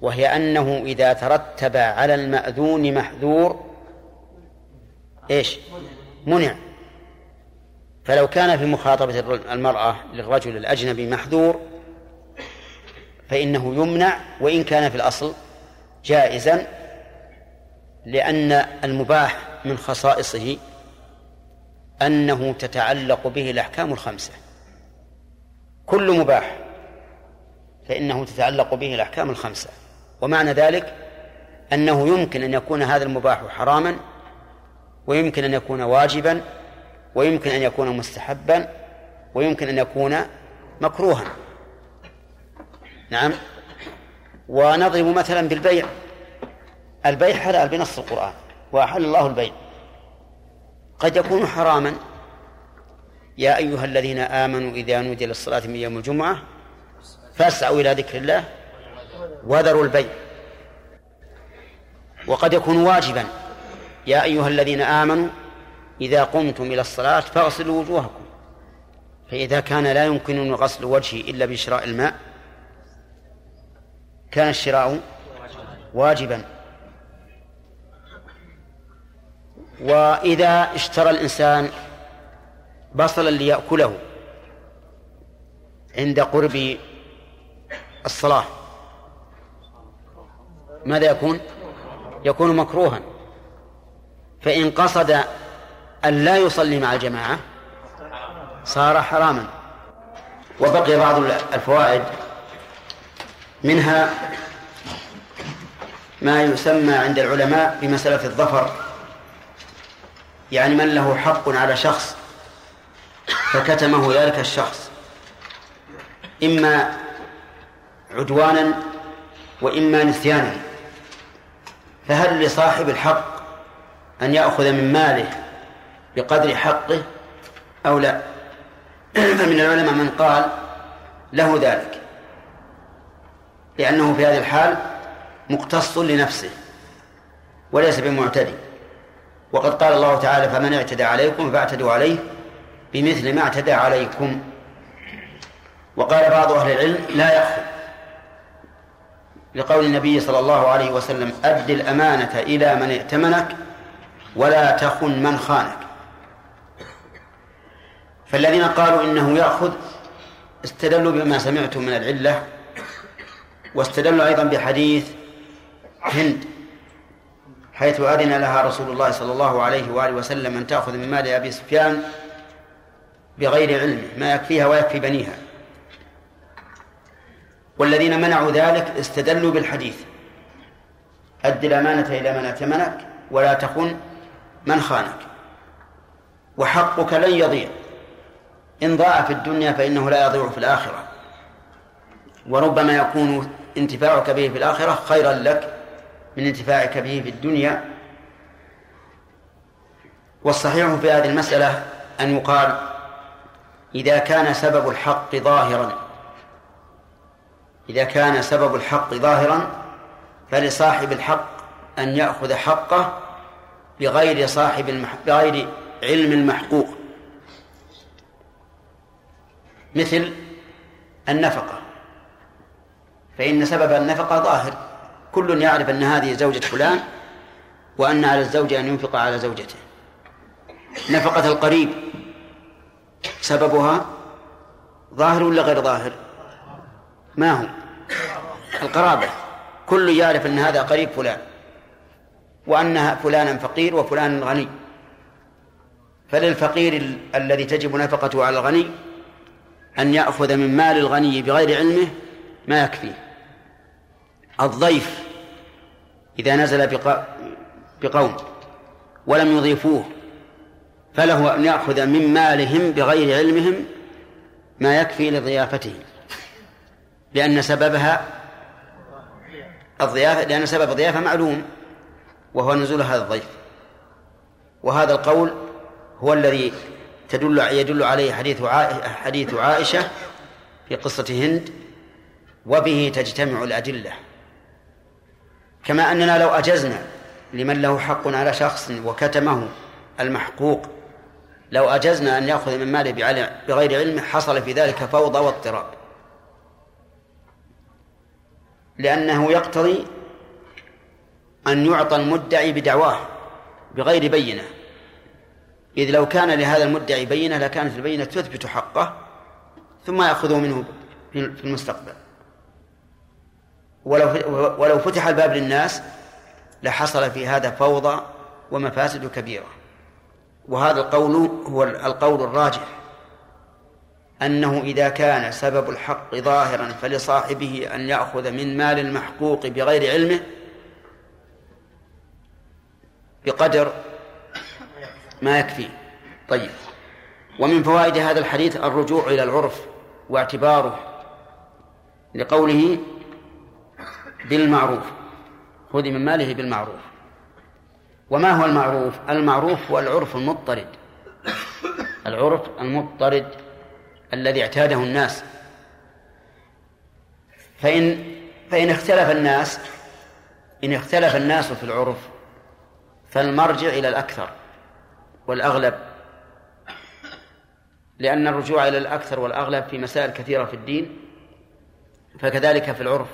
وهي أنه إذا ترتب على المأذون محذور إيش؟ منع. فلو كان في مخاطبة المرأة للرجل الأجنبي محذور فإنه يمنع وإن كان في الأصل جائزا لأن المباح من خصائصه أنه تتعلق به الأحكام الخمسة. كل مباح فإنه تتعلق به الأحكام الخمسة. ومعنى ذلك أنه يمكن أن يكون هذا المباح حراما ويمكن أن يكون واجبا ويمكن أن يكون مستحبا ويمكن أن يكون مكروها. نعم. ونضرب مثلا بالبيع. البيع حلال بنص القرآن وأحل الله البيع. قد يكون حراما. يا أيها الذين آمنوا إذا نودي للصلاة من يوم الجمعة فاسعوا إلى ذكر الله وذروا البيع. وقد يكون واجبا. يا أيها الذين آمنوا إذا قمتم إلى الصلاة فاغسلوا وجوهكم. فإذا كان لا يمكنني غسل وجهي إلا بشراء الماء كان الشراء واجبا. وإذا اشترى الإنسان بصلا ليأكله عند قرب الصلاة ماذا يكون؟ يكون مكروها. فإن قصد أن لا يصلي مع الجماعة صار حراما. وبقي بعض الفوائد منها ما يسمى عند العلماء بمسألة الظفر. يعني من له حق على شخص فكتمه ذلك الشخص. إما عدوانا وإما نسيانا. فهل لصاحب الحق أن يأخذ من ماله بقدر حقه أو لا؟ (clears throat) فمن العلماء من قال له ذلك لأنه في هذه الحال مقتص لنفسه وليس بمعتدي. وقد قال الله تعالى فمن اعتدى عليكم فاعتدوا عليه بمثل ما اعتدى عليكم. وقال بعض أهل العلم لا يأخذ لقول النبي صلى الله عليه وسلم أد الأمانة إلى من ائتمنك ولا تخن من خانك. فالذين قالوا إنه يأخذ استدلوا بما سمعتم من العلة واستدلوا أيضا بحديث هند حيث أذن لها رسول الله صلى الله عليه وآله وسلم أن تأخذ من مال أبي سفيان بغير علمه ما يكفيها ويكفي بنيها. والذين منعوا ذلك استدلوا بالحديث. أد الأمانة إلى من أتمنك ولا تخن من خانك. وحقك لن يضيع. إن ضاع في الدنيا فإنه لا يضيع في الآخرة. وربما يكون انتفاعك به في الآخرة خيرا لك من انتفاعك به في الدنيا. والصحيح في هذه المسألة أن يقال إذا كان سبب الحق ظاهرا إذا كان سبب الحق ظاهرا فلصاحب الحق أن يأخذ حقه بغير صاحب المح... بغير علم المحقوق. مثل النفقة فإن سبب النفقة ظاهر. كل يعرف أن هذه زوجة فلان وأن على الزوج أن ينفق على زوجته. نفقة القريب سببها ظاهر ولا غير ظاهر؟ ما هو؟ القرابة. كل يعرف أن هذا قريب فلان وأن فلانا فقير وفلان غني. فللفقير ال- الذي تجب نفقته على الغني أن يأخذ من مال الغني بغير علمه ما يكفيه. الضيف إذا نزل بق- بقوم ولم يضيفوه فله أن يأخذ من مالهم بغير علمهم ما يكفي لضيافتهم لأن سببها الضيافة لأن سبب الضيافة معلوم وهو نزول هذا الضيف. وهذا القول هو الذي تدل يدل عليه حديث حديث عائشة في قصة هند وبه تجتمع الأدلة. كما أننا لو أجزنا لمن له حق على شخص وكتمه المحقوق لو أجزنا أن يأخذ من ماله بغير علمه حصل في ذلك فوضى واضطراب. لأنه يقتضي أن يعطى المدعي بدعواه بغير بينة. إذ لو كان لهذا المدعي بينة لكانت البينة تثبت حقه ثم يأخذه منه في المستقبل. ولو ولو فتح الباب للناس لحصل في هذا فوضى ومفاسد كبيرة. وهذا القول هو القول الراجح. أنه إذا كان سبب الحق ظاهرا فلصاحبه أن يأخذ من مال المحقوق بغير علمه بقدر ما يكفي طيب. ومن فوائد هذا الحديث الرجوع إلى العرف واعتباره لقوله بالمعروف. خذ من ماله بالمعروف. وما هو المعروف؟ المعروف هو العرف المضطرد. العرف المضطرد الذي اعتاده الناس. فإن فإن اختلف الناس إن اختلف الناس في العرف فالمرجع إلى الأكثر والأغلب. لأن الرجوع إلى الأكثر والأغلب في مسائل كثيرة في الدين فكذلك في العرف.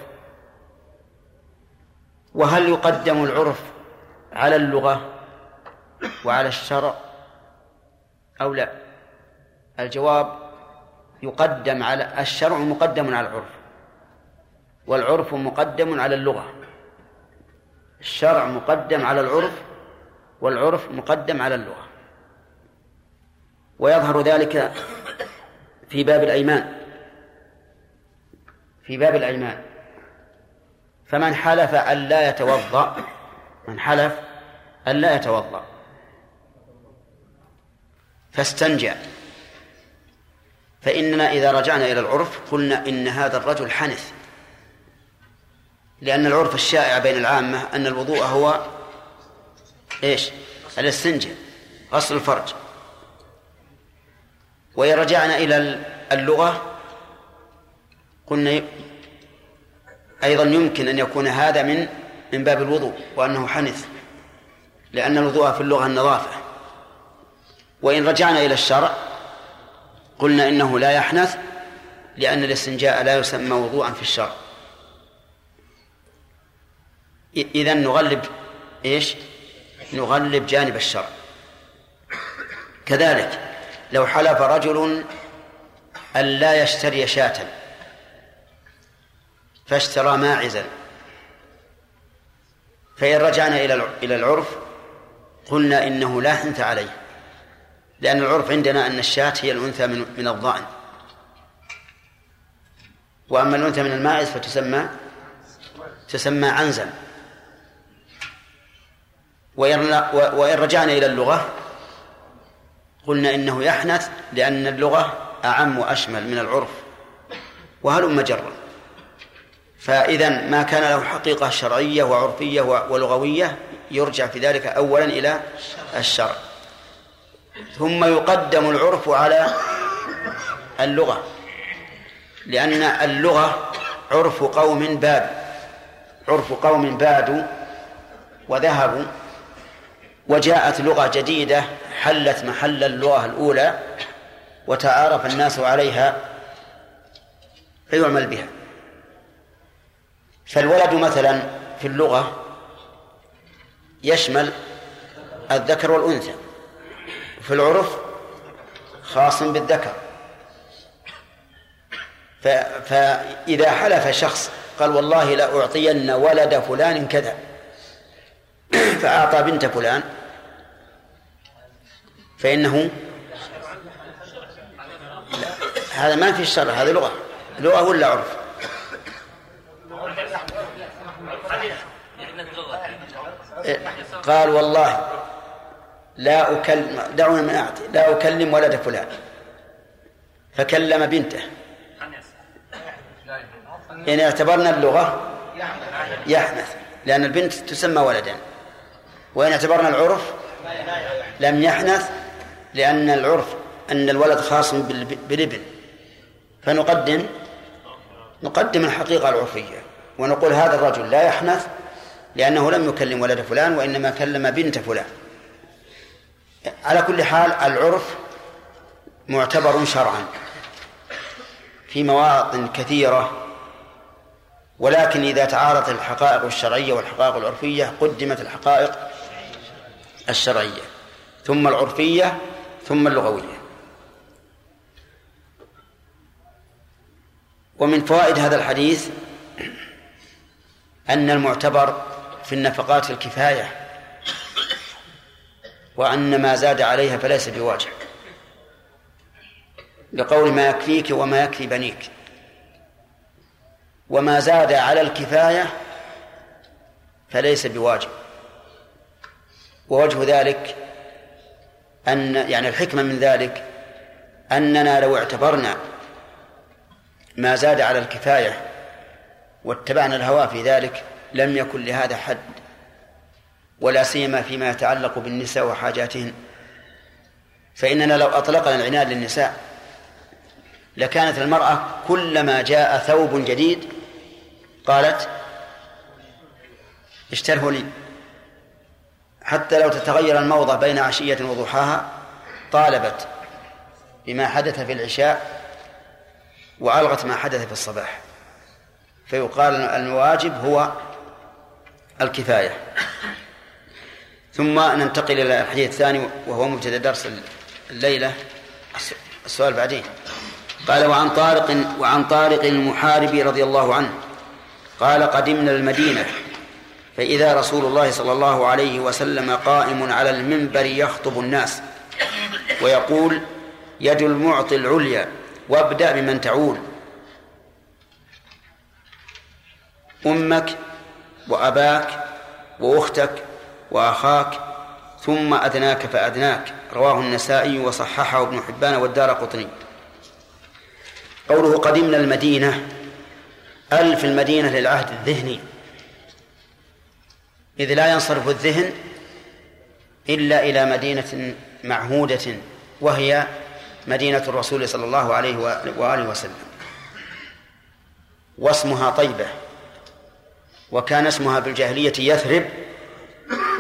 وهل يقدم العرف على اللغة وعلى الشرع أو لا؟ الجواب يقدم على الشرع مقدم على العرف والعرف مقدم على اللغة. الشرع مقدم على العرف والعرف مقدم على اللغة. ويظهر ذلك في باب الأيمان. في باب الأيمان. فمن حلف أن لا يتوضأ من حلف أن لا يتوضأ. فاستنجى. فإننا إذا رجعنا إلى العرف قلنا إن هذا الرجل حنث. لأن العرف الشائع بين العامة أن الوضوء هو إيش؟ الاستنجاء غسل الفرج. وإن رجعنا إلى اللغة قلنا أيضا يمكن أن يكون هذا من من باب الوضوء وأنه حنث لأن الوضوء في اللغة النظافة. وإن رجعنا إلى الشرع قلنا إنه لا يحنث لأن الاستنجاء لا يسمى وضوءا في الشرع. إذا نغلب إيش؟ نغلب جانب الشرع. كذلك لو حلف رجل أن لا يشتري شاة فاشترى ماعزا. فإن رجعنا إلى العرف قلنا إنه لا حنث عليه لأن العرف عندنا أن الشاة هي الأنثى من من الضأن. وأما الأنثى من الماعز فتسمى تسمى عنزا. وإن رجعنا إلى اللغة قلنا إنه يحنث لأن اللغة أعم وأشمل من العرف. وهلم جرا. فإذا ما كان له حقيقة شرعية وعرفية ولغوية يرجع في ذلك أولا إلى الشرع. ثم يقدم العرف على اللغة لأن اللغة عرف قوم باد عرف قوم بادوا وذهبوا وجاءت لغة جديدة حلت محل اللغة الأولى وتعارف الناس عليها فيعمل بها. فالولد مثلا في اللغة يشمل الذكر والأنثى في العرف خاص بالذكر. فإذا حلف شخص قال والله لأعطين ولد فلان كذا (clears throat) فأعطى بنت فلان فإنه هذا ما في الشرع هذه لغة لغة ولا عرف؟ قال والله لا أكلم دعونا من أعطي لا أكلم ولد فلان. فكلم بنته. إن اعتبرنا اللغة يحنث لأن البنت تسمى ولدا. وإن اعتبرنا العرف لم يحنث لأن العرف أن الولد خاص بالابن فنقدم نقدم الحقيقة العرفية. ونقول هذا الرجل لا يحنث لأنه لم يكلم ولد فلان وإنما كلم بنت فلان. على كل حال العرف معتبر شرعا في مواطن كثيرة ولكن إذا تعارضت الحقائق الشرعية والحقائق العرفية قدمت الحقائق الشرعية ثم العرفية ثم اللغوية. ومن فوائد هذا الحديث أن المعتبر في النفقات الكفاية وأن ما زاد عليها فليس بواجب. لقول ما يكفيك وما يكفي بنيك. وما زاد على الكفاية فليس بواجب. ووجه ذلك أن يعني الحكمة من ذلك أننا لو اعتبرنا ما زاد على الكفاية واتبعنا الهوى في ذلك لم يكن لهذا حد ولا سيما فيما يتعلق بالنساء وحاجاتهن. فإننا لو أطلقنا العنان للنساء لكانت المرأة كلما جاء ثوب جديد قالت اشتره لي حتى لو تتغير الموضة بين عشية وضحاها طالبت بما حدث في العشاء وألغت ما حدث في الصباح. فيقال الواجب هو الكفاية. ثم ننتقل إلى الحديث الثاني وهو مبتدأ درس الليلة. السؤال بعدين. قال وعن طارق وعن طارق المحاربي رضي الله عنه قال قدمنا المدينة فإذا رسول الله صلى الله عليه وسلم قائم على المنبر يخطب الناس ويقول يد المعطي العليا وابدأ بمن تعول. أمك وأباك وأختك وأخاك ثم أدناك فأدناك. رواه النسائي وصححه ابن حبان والدار قطني. قوله قدمنا المدينة ألف المدينة للعهد الذهني. إذ لا ينصرف الذهن إلا إلى مدينة معهودة وهي مدينة الرسول صلى الله عليه وآله وسلم. واسمها طيبة. وكان اسمها بالجاهلية يثرب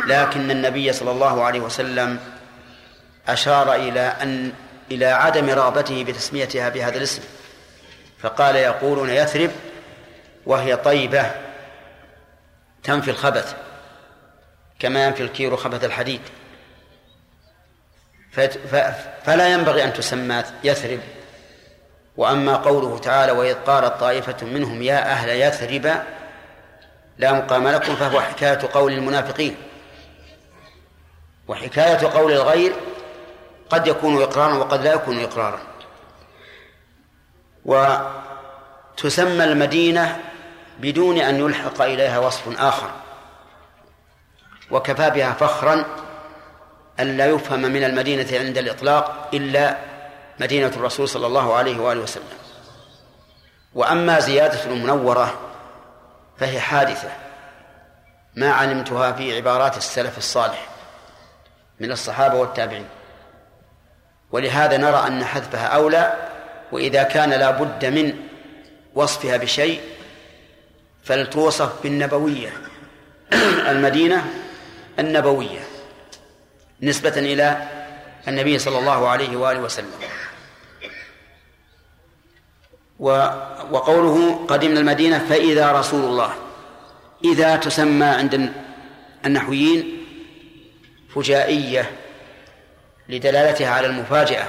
لكن النبي صلى الله عليه وسلم أشار إلى أن إلى عدم رغبته بتسميتها بهذا الاسم. فقال يقولون يثرب وهي طيبة تنفي الخبث كما ينفي الكير خبث الحديد. فلا ينبغي أن تسمى يثرب. وأما قوله تعالى وإذ قالت طائفة منهم يا أهل يثرب لا مقام لكم فهو حكاية قول المنافقين. وحكاية قول الغير قد يكون إقرارا وقد لا يكون إقرارا. وتسمى المدينة بدون أن يلحق إليها وصف آخر. وكفى بها فخرا أن لا يفهم من المدينة عند الإطلاق إلا مدينة الرسول صلى الله عليه وآله وسلم. وأما زيادة المنورة فهي حادثة. ما علمتها في عبارات السلف الصالح من الصحابة والتابعين. ولهذا نرى أن حذفها أولى وإذا كان لا بد من وصفها بشيء فلتوصف بالنبوية. (clears throat) المدينة النبوية نسبة إلى النبي صلى الله عليه وآله وسلم. وقوله قدمنا المدينة فإذا رسول الله. إذا تسمى عند النحويين فجائية لدلالتها على المفاجأة.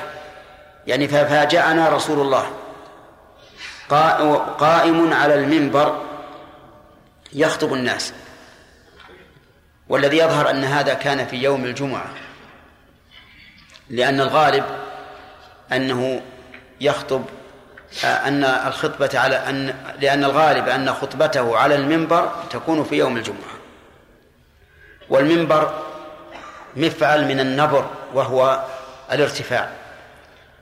يعني ففاجأنا رسول الله. قائم على المنبر يخطب الناس. والذي يظهر أن هذا كان في يوم الجمعة. لأن الغالب أنه يخطب أن الخطبة على أن لأن الغالب أن خطبته على المنبر تكون في يوم الجمعة. والمنبر مفعل من النبر وهو الارتفاع.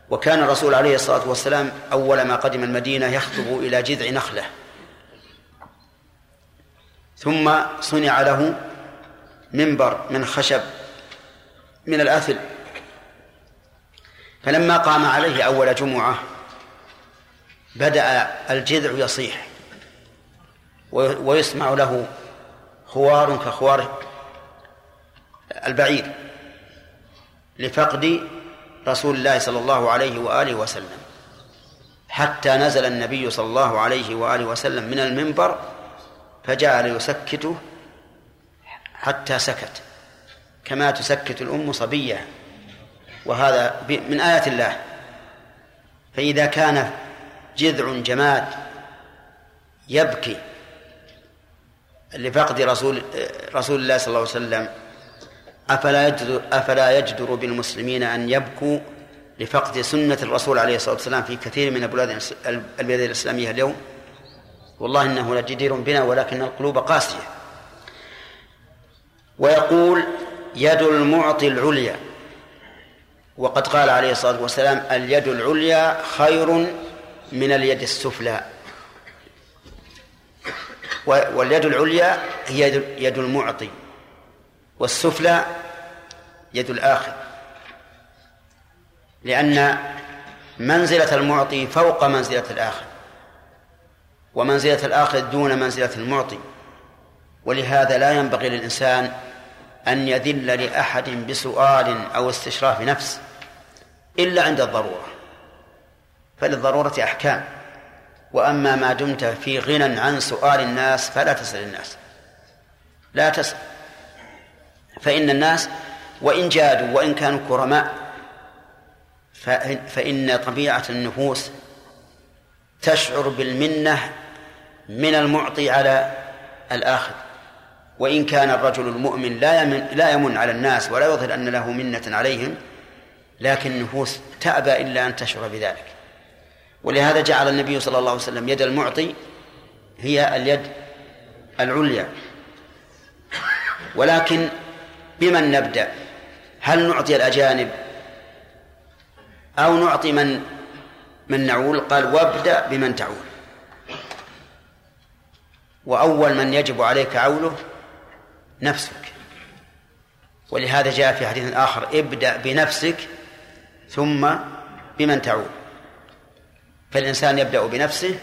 وكان الرسول عليه الصلاة والسلام أول ما قدم المدينة يخطب إلى جذع نخلة. ثم صنع له منبر من خشب من الأثل. فلما قام عليه أول جمعة بدأ الجذع يصيح. ويسمع له خوار كخوار البعير لفقد رسول الله صلى الله عليه وآله وسلم. حتى نزل النبي صلى الله عليه وآله وسلم من المنبر فجعل يسكته حتى سكت. كما تسكت الأم صبية. وهذا من آيات الله. فإذا كان جذع جماد يبكي لفقد رسول رسول الله صلى الله عليه وسلم. أفلا يجدر أفلا يجدر بالمسلمين أن يبكوا لفقد سنة الرسول عليه الصلاة والسلام في كثير من البلاد البلاد الإسلامية اليوم. والله إنه لجدير بنا ولكن القلوب قاسية. ويقول يد المعطي العليا. وقد قال عليه الصلاة والسلام اليد العليا خير من اليد السفلى. واليد العليا هي يد المعطي والسفلى يد الآخذ لأن منزلة المعطي فوق منزلة الآخذ ومنزلة الآخذ دون منزلة المعطي. ولهذا لا ينبغي للإنسان أن يذل لأحد بسؤال أو استشراف نفس إلا عند الضرورة. فللضرورة أحكام. وأما ما دمت في غنى عن سؤال الناس فلا تسأل الناس. لا تسأل. فإن الناس وإن جادوا وإن كانوا كرماء فإن طبيعة النفوس تشعر بالمنة من المعطي على الآخذ وإن كان الرجل المؤمن لا يمن لا يمن على الناس ولا يظهر أن له منة عليهم لكن النفوس تأبى إلا أن تشعر بذلك. ولهذا جعل النبي صلى الله عليه وسلم يد المعطي هي اليد العليا. ولكن بمن نبدأ؟ هل نعطي الأجانب أو نعطي من من نعول؟ قال وابدأ بمن تعول. وأول من يجب عليك عوله نفسك. ولهذا جاء في حديث آخر ابدأ بنفسك ثم بمن تعول. فالإنسان يبدأ بنفسه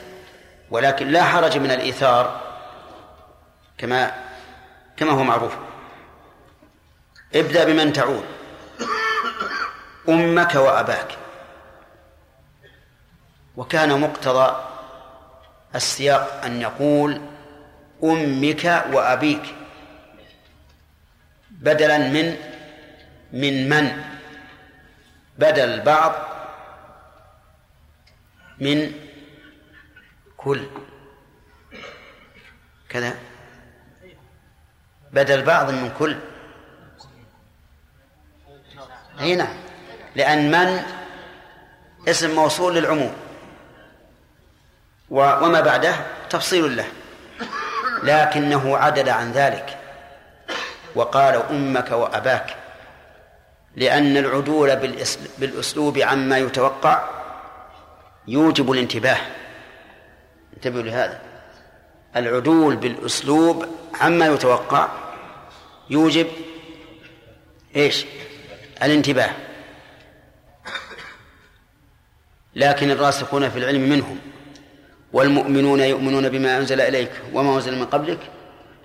ولكن لا حرج من الإيثار كما كما هو معروف. ابدأ بمن تعول أمك وأباك. وكان مقتضى السياق أن يقول أمك وأبيك. بدلا من من من؟ بدل البعض من كل. كذا. بدل بعض من كل. أي نعم. لأن من اسم موصول للعموم. وما بعده تفصيل له. لكنه عدل عن ذلك. وقال أمك وأباك. لأن العدول بالأسلوب عما يتوقع يوجب الانتباه. انتبهوا لهذا. العدول بالأسلوب عما يتوقع يوجب إيش؟ الانتباه. لكن الراسخون في العلم منهم. والمؤمنون يؤمنون بما أنزل إليك وما أنزل من قبلك.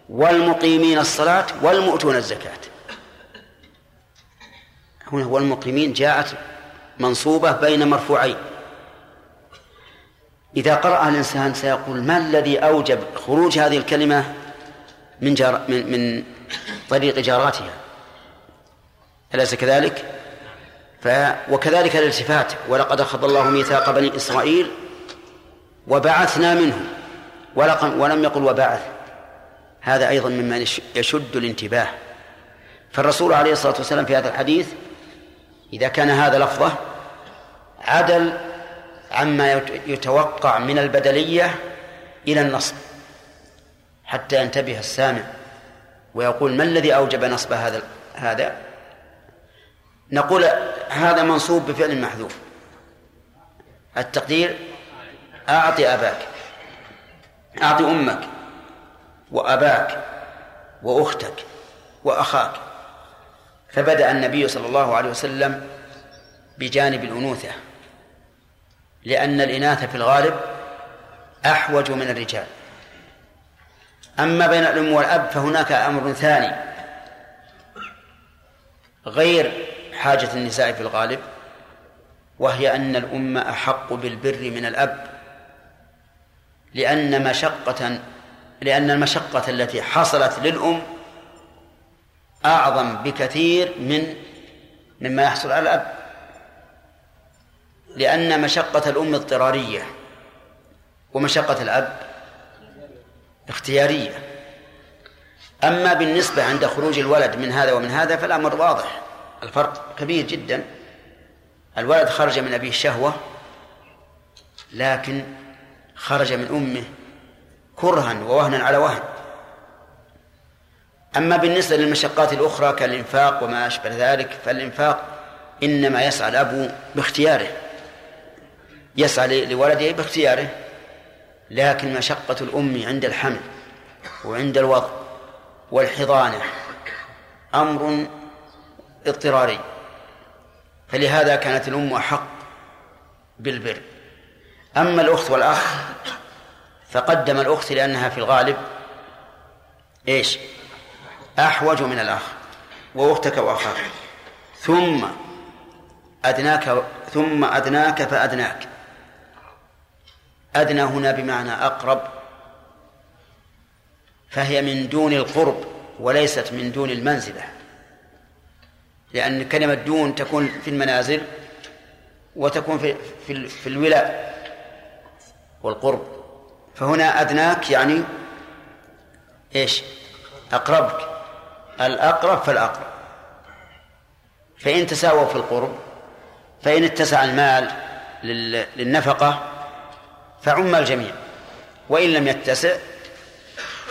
والمقيمين الصلاة والمؤتون الزكاة. هنا والمقيمين جاءت منصوبة بين مرفوعين. إذا قرأ الإنسان سيقول ما الذي أوجب خروج هذه الكلمة من جار من من طريق جاراتها؟ أليس كذلك؟ ف وكذلك الالتفات ولقد أخذ الله ميثاق بني إسرائيل وبعثنا منهم. ولم يقل وبعث هذا أيضا مما يشد الانتباه. فالرسول عليه الصلاة والسلام في هذا الحديث إذا كان هذا لفظه عدل عما يتوقع من البدلية إلى النصب حتى ينتبه السامع ويقول ما الذي أوجب نصب هذا هذا؟ نقول هذا منصوب بفعل محذوف. التقدير أعطي أباك أعطي أمك وأباك وأختك وأخاك. فبدأ النبي صلى الله عليه وسلم بجانب الأنوثة. لأن الإناث في الغالب أحوج من الرجال. أما بين الأم والأب فهناك أمر ثاني غير حاجة النساء في الغالب وهي أن الأم أحق بالبر من الأب لأن مشقة لأن المشقة التي حصلت للأم أعظم بكثير من مما يحصل على الأب. لأن مشقة الأم اضطرارية ومشقة الأب اختيارية. أما بالنسبة عند خروج الولد من هذا ومن هذا فالأمر واضح. الفرق كبير جدا. الولد خرج من أبيه الشهوة لكن خرج من أمه كرها ووهنا على وهن. أما بالنسبة للمشقات الأخرى كالإنفاق وما أشبه ذلك فالإنفاق إنما يسعى الأب باختياره. يسعى لولده باختياره لكن مشقة الأم عند الحمل وعند الوضع والحضانة أمر اضطراري. فلهذا كانت الأم أحق بالبر. أما الأخت والأخ فقدم الأخت لأنها في الغالب إيش؟ أحوج من الأخ وأختك وأخاك. ثم أدناك ثم أدناك فأدناك. أدنى هنا بمعنى أقرب فهي من دون القرب وليست من دون المنزلة. لأن كلمة دون تكون في المنازل وتكون في في, في الولاء والقرب. فهنا أدناك يعني إيش؟ أقربك. الأقرب فالأقرب. فإن تساووا في القرب فإن اتسع المال للنفقة فعم الجميع. وإن لم يتسع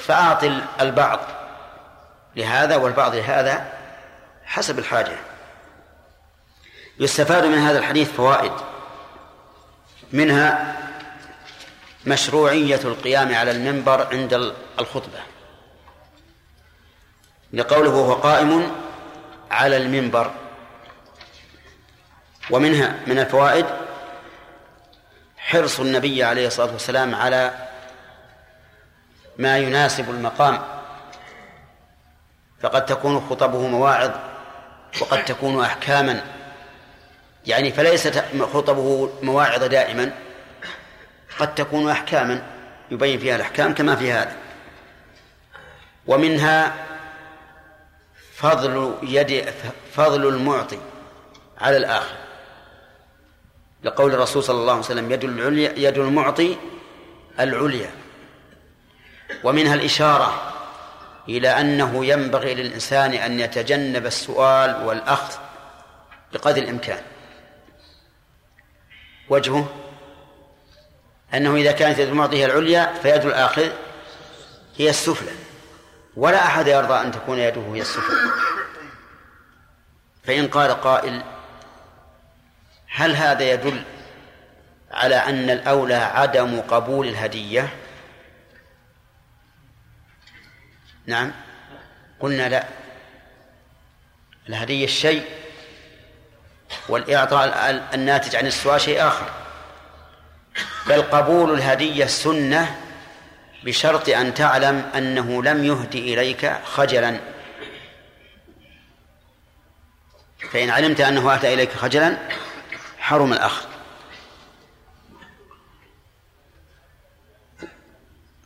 فأعطي البعض لهذا والبعض لهذا حسب الحاجة. يستفاد من هذا الحديث فوائد. منها مشروعية القيام على المنبر عند الخطبة. لقوله وهو قائم على المنبر. ومنها من الفوائد حرص النبي عليه الصلاة والسلام على ما يناسب المقام. فقد تكون خطبه مواعظ وقد تكون أحكاما. يعني فليست خطبه مواعظ دائما قد تكون أحكاما. يبين فيها الأحكام كما في هذا. ومنها فضل يد فضل المعطي على الآخر. لقول الرسول صلى الله عليه وسلم يد العليا يد المعطي العليا. ومنها الإشارة إلى أنه ينبغي للإنسان أن يتجنب السؤال والأخذ بقدر الإمكان. وجهه أنه إذا كانت يد المعطي هي العليا فيد الآخذ هي السفلى. ولا أحد يرضى أن تكون يده هي السفلى. فإن قال قائل هل هذا يدل على أن الأولى عدم قبول الهدية؟ نعم. قلنا لا. الهدية شيء والإعطاء الناتج عن السؤال شيء آخر. بل قبول الهدية سنة بشرط أن تعلم أنه لم يهدي إليك خجلا. فإن علمت أنه أهدى إليك خجلا حرم الأخذ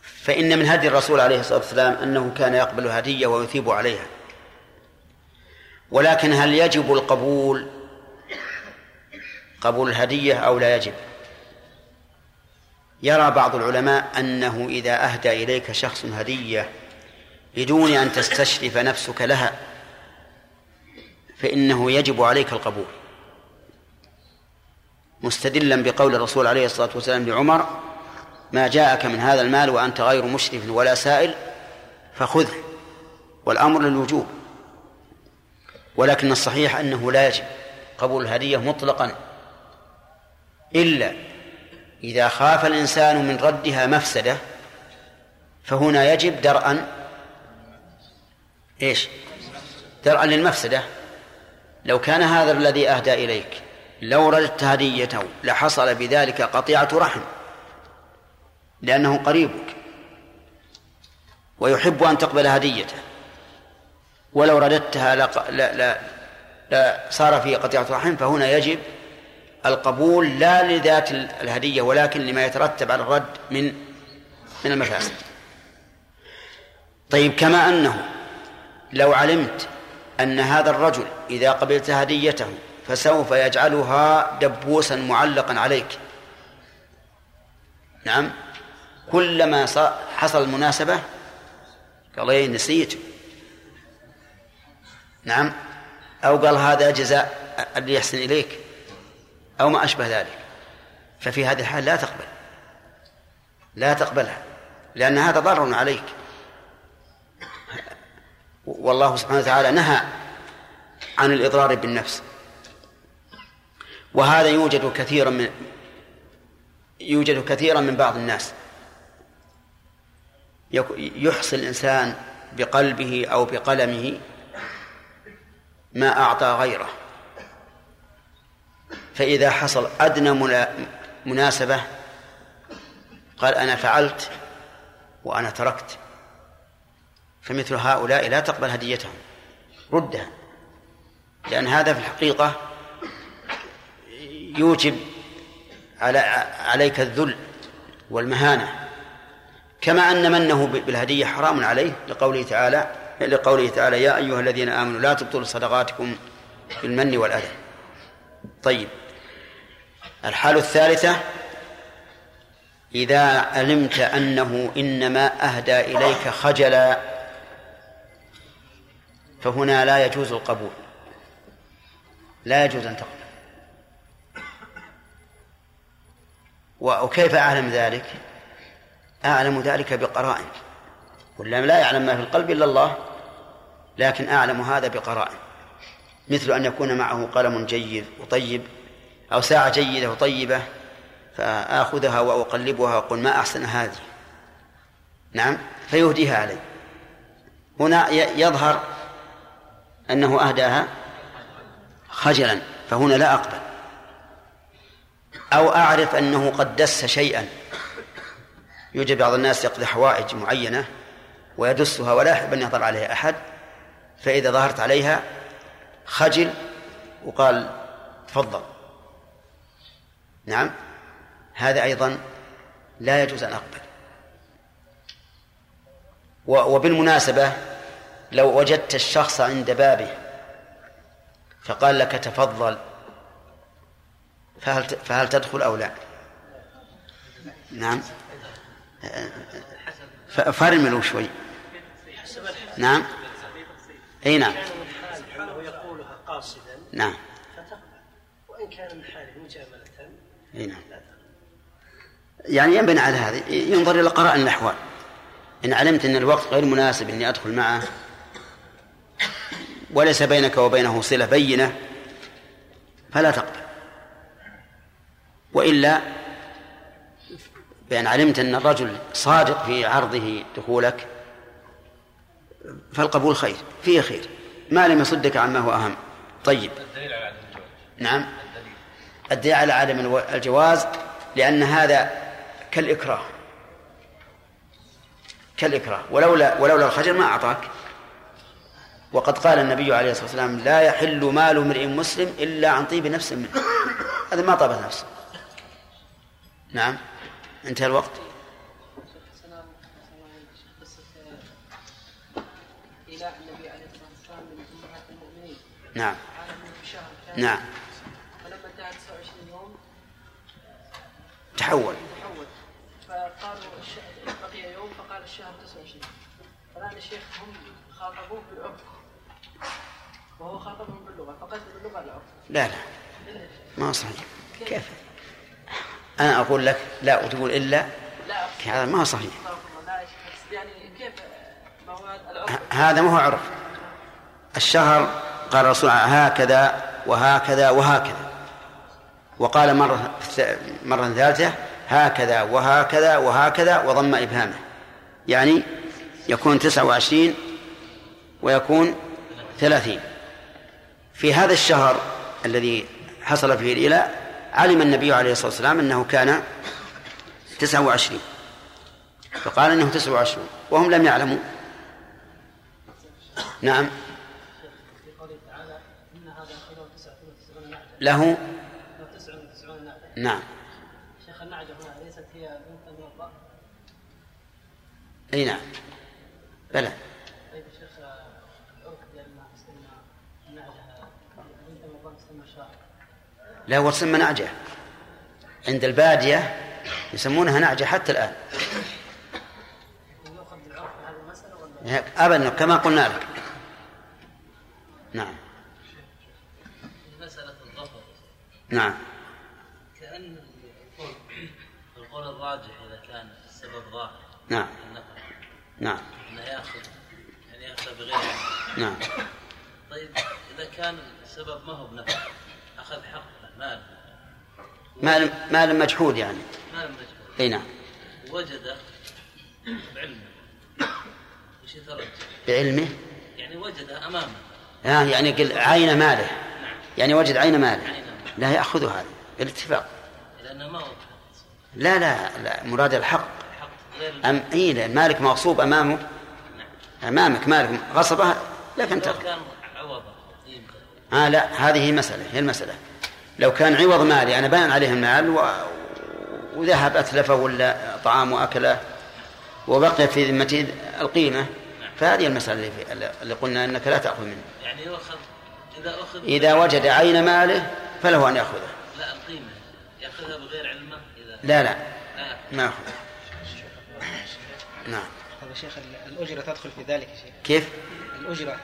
فإن من هدي الرسول عليه الصلاة والسلام أنه كان يقبل هدية ويثيب عليها. ولكن هل يجب القبول قبول الهدية أو لا يجب؟ يرى بعض العلماء أنه إذا أهدى إليك شخص هدية بدون أن تستشرف نفسك لها فإنه يجب عليك القبول. مستدلا بقول الرسول عليه الصلاة والسلام لعمر ما جاءك من هذا المال وأنت غير مشرف ولا سائل فخذه والأمر للوجوب ولكن الصحيح أنه لا يجب قبول الهدية مطلقا إلا إذا خاف الإنسان من ردها مفسدة فهنا يجب درءا إيش؟ درءا للمفسدة لو كان هذا الذي أهدى إليك لو رددت هديته لحصل بذلك قطيعة رحم لأنه قريبك ويحب أن تقبل هديته. ولو رددتها لا, لا, لا صار في قطيعة رحم فهنا يجب القبول لا لذات الهدية ولكن لما يترتب على الرد من من المفاسد طيب كما أنه لو علمت أن هذا الرجل إذا قبلت هديته فسوف يجعلها دبوسا معلقا عليك. نعم. كلما حصل المناسبة قال إيه نسيت. نعم. أو قال هذا جزاء اللي يحسن إليك. أو ما أشبه ذلك. ففي هذه الحال لا تقبل. لا تقبلها. لأن هذا ضرر عليك. والله سبحانه وتعالى نهى عن الإضرار بالنفس. وهذا يوجد كثيرا من يوجد كثيرا من بعض الناس. يحصي الإنسان بقلبه أو بقلمه ما أعطى غيره. فإذا حصل أدنى مناسبة قال أنا فعلت وأنا تركت. فمثل هؤلاء لا تقبل هديتهم. ردها. لأن هذا في الحقيقة يوجب على عليك الذل والمهانة. كما أن منه بالهدية حرام عليه لقوله تعالى لقوله تعالى يا أيها الذين آمنوا لا تبطلوا صدقاتكم بالمن والأذى. طيب. الحال الثالثة إذا علمت أنه إنما أهدى إليك خجلا فهنا لا يجوز القبول. لا يجوز أن تقبل. وكيف أعلم ذلك؟ أعلم ذلك بقرائن. ولا لا يعلم ما في القلب إلا الله لكن أعلم هذا بقرائن. مثل أن يكون معه قلم جيد وطيب أو ساعة جيدة وطيبة فآخذها وأقلبها وأقول ما أحسن هذه. نعم فيهديها علي. هنا يظهر أنه أهداها خجلا فهنا لا أقبل. أو أعرف أنه قد دس شيئا. يوجد بعض الناس يقضي حوائج معينة ويدسها ولا يحب أن يظهر عليها أحد فإذا ظهرت عليها خجل وقال تفضل. نعم هذا أيضا لا يجوز أن أقبل. وبالمناسبة لو وجدت الشخص عند بابه فقال لك تفضل فهل فهل تدخل أو لا؟ نعم. فرملوا شوي. نعم. أي نعم. يقولها قاصدا نعم. وان كان من حاله مجامله أي نعم. يعني ينبني على هذه. ينظر إلى قرائن الاحوال إن علمت إن الوقت غير مناسب إني أدخل معه وليس بينك وبينه صلة بينة فلا تقبل. وإلا بأن علمت أن الرجل صادق في عرضه دخولك فالقبول خير فيه خير. ما لم يصدك عما هو أهم. طيب. الدليل على عدم الجواز. نعم. الدليل. على عدم الجواز لأن هذا كالإكراه. كالإكراه. ولولا ولولا الخجل ما أعطاك. وقد قال النبي عليه الصلاة والسلام لا يحل مال امرئ مسلم إلا عن طيب نفس منه. هذا ما طابت نفسه. نعم. انتهى الوقت. نعم. نعم. فلما انتهى 29 يوم تحول. تحول فقالوا بقي يوم فقال الشهر 29 فالآن الشيخ هم خاطبوه بالعرف وهو خاطبهم باللغة فقدر باللغة العرف لا لا. ما صحيح. كيف؟ أنا أقول لك لا وتقول إلا لا. هذا ما هو صحيح. يعني هذا ما هو عرف. الشهر قال الرسول هكذا وهكذا وهكذا. وقال مرة مرة ثالثة هكذا وهكذا وهكذا وضم إبهامه. يعني يكون تسعة وعشرين ويكون ثلاثين. في هذا الشهر الذي حصل فيه الإله علم النبي عليه الصلاة والسلام أنه كان تسعة وعشرين. فقال أنه تسعة وعشرون وهم لم يعلموا. نعم. له 99 نعجه له له 99 نعجه نعم. شيخ النعجه هنا ليست هي بنت الموضع أي نعم. بلى طيب يا شيخ العرف ديال استلم النعجه بنت الموضع استلم شهر لا وتسمى نعجة. عند البادية يسمونها نعجة حتى الآن. أبدا كما قلنا لك. نعم. مسألة الظفر. نعم. كأن القول القول الراجح إذا كان السبب ظاهر. نعم. نعم. أنه يأخذ يعني يأخذ بغير. نعم. طيب إذا كان السبب ما هو بنفع أخذ حقه. مال مال مال مجحود يعني. مال مجهول إي نعم. وجد بعلمه. وش؟ بعلمه؟ يعني وجده أمامه. آه يعني قل عين ماله. يعني وجد عين ماله. عين. لا يأخذ هذا بالاتفاق. لأنه ما لا لا لا مراد الحق. حق غير أم إيه لا، مالك مغصوب أمامه. أمامك مالك غصبه كان عوضه قيمته آه لا هذه مسألة هي المسألة. لو كان عوض مالي أنا بان عليه المال و... وذهب أتلفه ولا طعام وأكله وبقي في ذمته القيمة. فهذه المسألة اللي, في... اللي قلنا أنك لا تأخذ منه. يعني يؤخذ إذا أخذ إذا وجد عين ماله فله أن يأخذه. لا القيمة. يأخذها بغير علمه إذا لا لا. ما يأخذ نعم. هذا شيخ الأجرة تدخل في ذلك يا شيخ. كيف؟ الأجرة.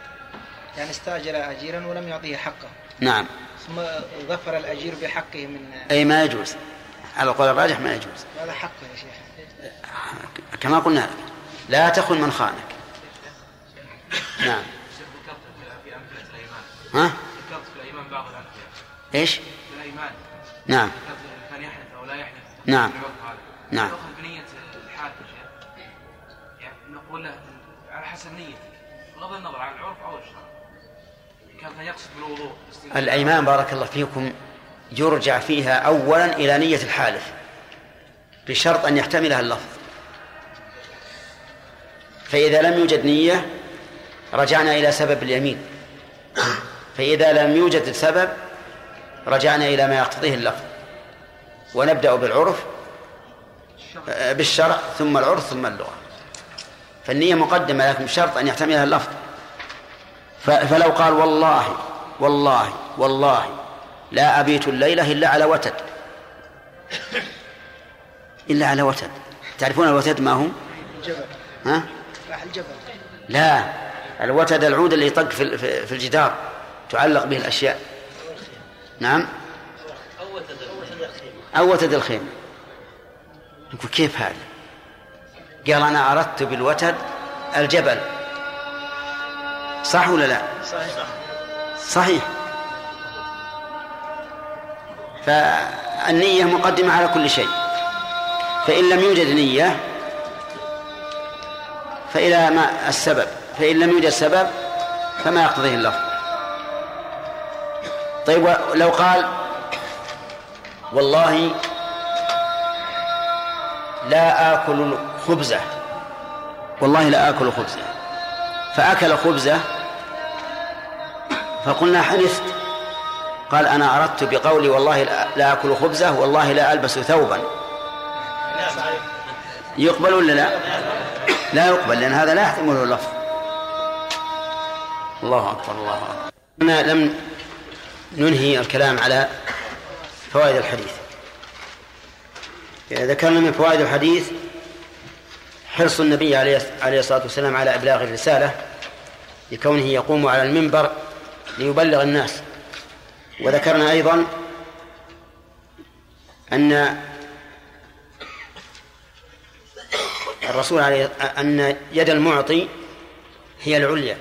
يعني استأجر أجيرا ولم يعطيه حقه. نعم. ثم ظفر الأجير بحقه من أي ما يجوز على القول الراجح ما يجوز هذا حقه يا شيخ كما قلنا لك لا تخن من خانك نعم ها؟ ذكرت إيش الايمان نعم كان يحلف أو لا يحلف نعم. في العرف هذا. نعم. يؤخذ بنية شيخ يعني نقول له على حسب نيته بغض النظر عن العرف أو الشرع كان يقصد بالوضوء. الأيمان بارك الله فيكم يرجع فيها أولا إلى نية الحالف بشرط أن يحتملها اللفظ. فإذا لم يوجد نية رجعنا إلى سبب اليمين. فإذا لم يوجد السبب رجعنا إلى ما يقتضيه اللفظ. ونبدأ بالعرف بالشرع ثم العرف ثم اللغة. فالنية مقدمة لكن بشرط أن يحتملها اللفظ. فلو قال والله والله والله لا أبيت الليلة إلا على وتد. إلا على وتد. تعرفون الوتد ما هو؟ الجبل. ها؟ راح الجبل. لا. الوتد العود اللي يطق في في- الجدار. تعلق به الأشياء. نعم. أو وتد الخيمة. نقول كيف هذا؟ قال أنا أردت بالوتد الجبل. صح ولا لا؟ صحيح. صحيح فالنية مقدمة على كل شيء. فإن لم يوجد نية فإلى ما السبب. فإن لم يوجد سبب فما يقتضيه اللفظ. طيب لو قال والله لا آكل خبزة. والله لا آكل خبزة. فأكل خبزة فقلنا حنثت قال أنا أردت بقولي والله لا- أكل خبزة والله لا ألبس ثوبا. يقبل ولا لا؟ لا يقبل لأن هذا لا يحتمله اللفظ. الله أكبر الله أكبر. أنا لم ننهي الكلام على فوائد الحديث. ذكرنا من فوائد الحديث حرص النبي عليه عليه الصلاة والسلام على إبلاغ الرسالة لكونه يقوم على المنبر ليبلغ الناس. وذكرنا أيضا أن الرسول عليه أن يد المعطي هي العليا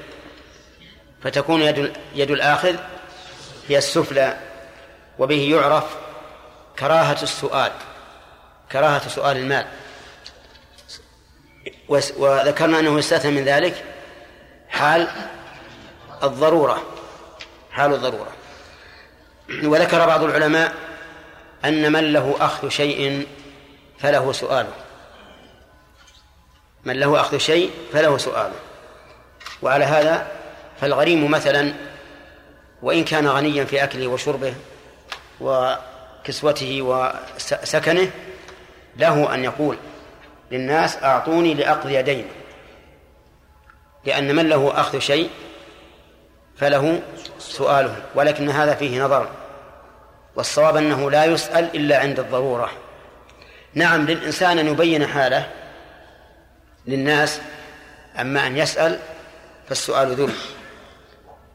فتكون يد يد الآخذ هي السفلى وبه يعرف كراهة السؤال كراهة سؤال المال. وذكرنا أنه يستثنى من ذلك حال الضرورة. حال الضرورة. وذكر بعض العلماء أن من له أخذ شيء فله سؤاله. من له أخذ شيء فله سؤاله. وعلى هذا فالغريم مثلا وإن كان غنيا في أكله وشربه وكسوته وسكنه له أن يقول للناس أعطوني لأقضي دين لأن من له أخذ شيء فله سؤاله ولكن هذا فيه نظر والصواب أنه لا يسأل إلا عند الضرورة. نعم للإنسان أن يبين حاله للناس أما أن يسأل فالسؤال ذل.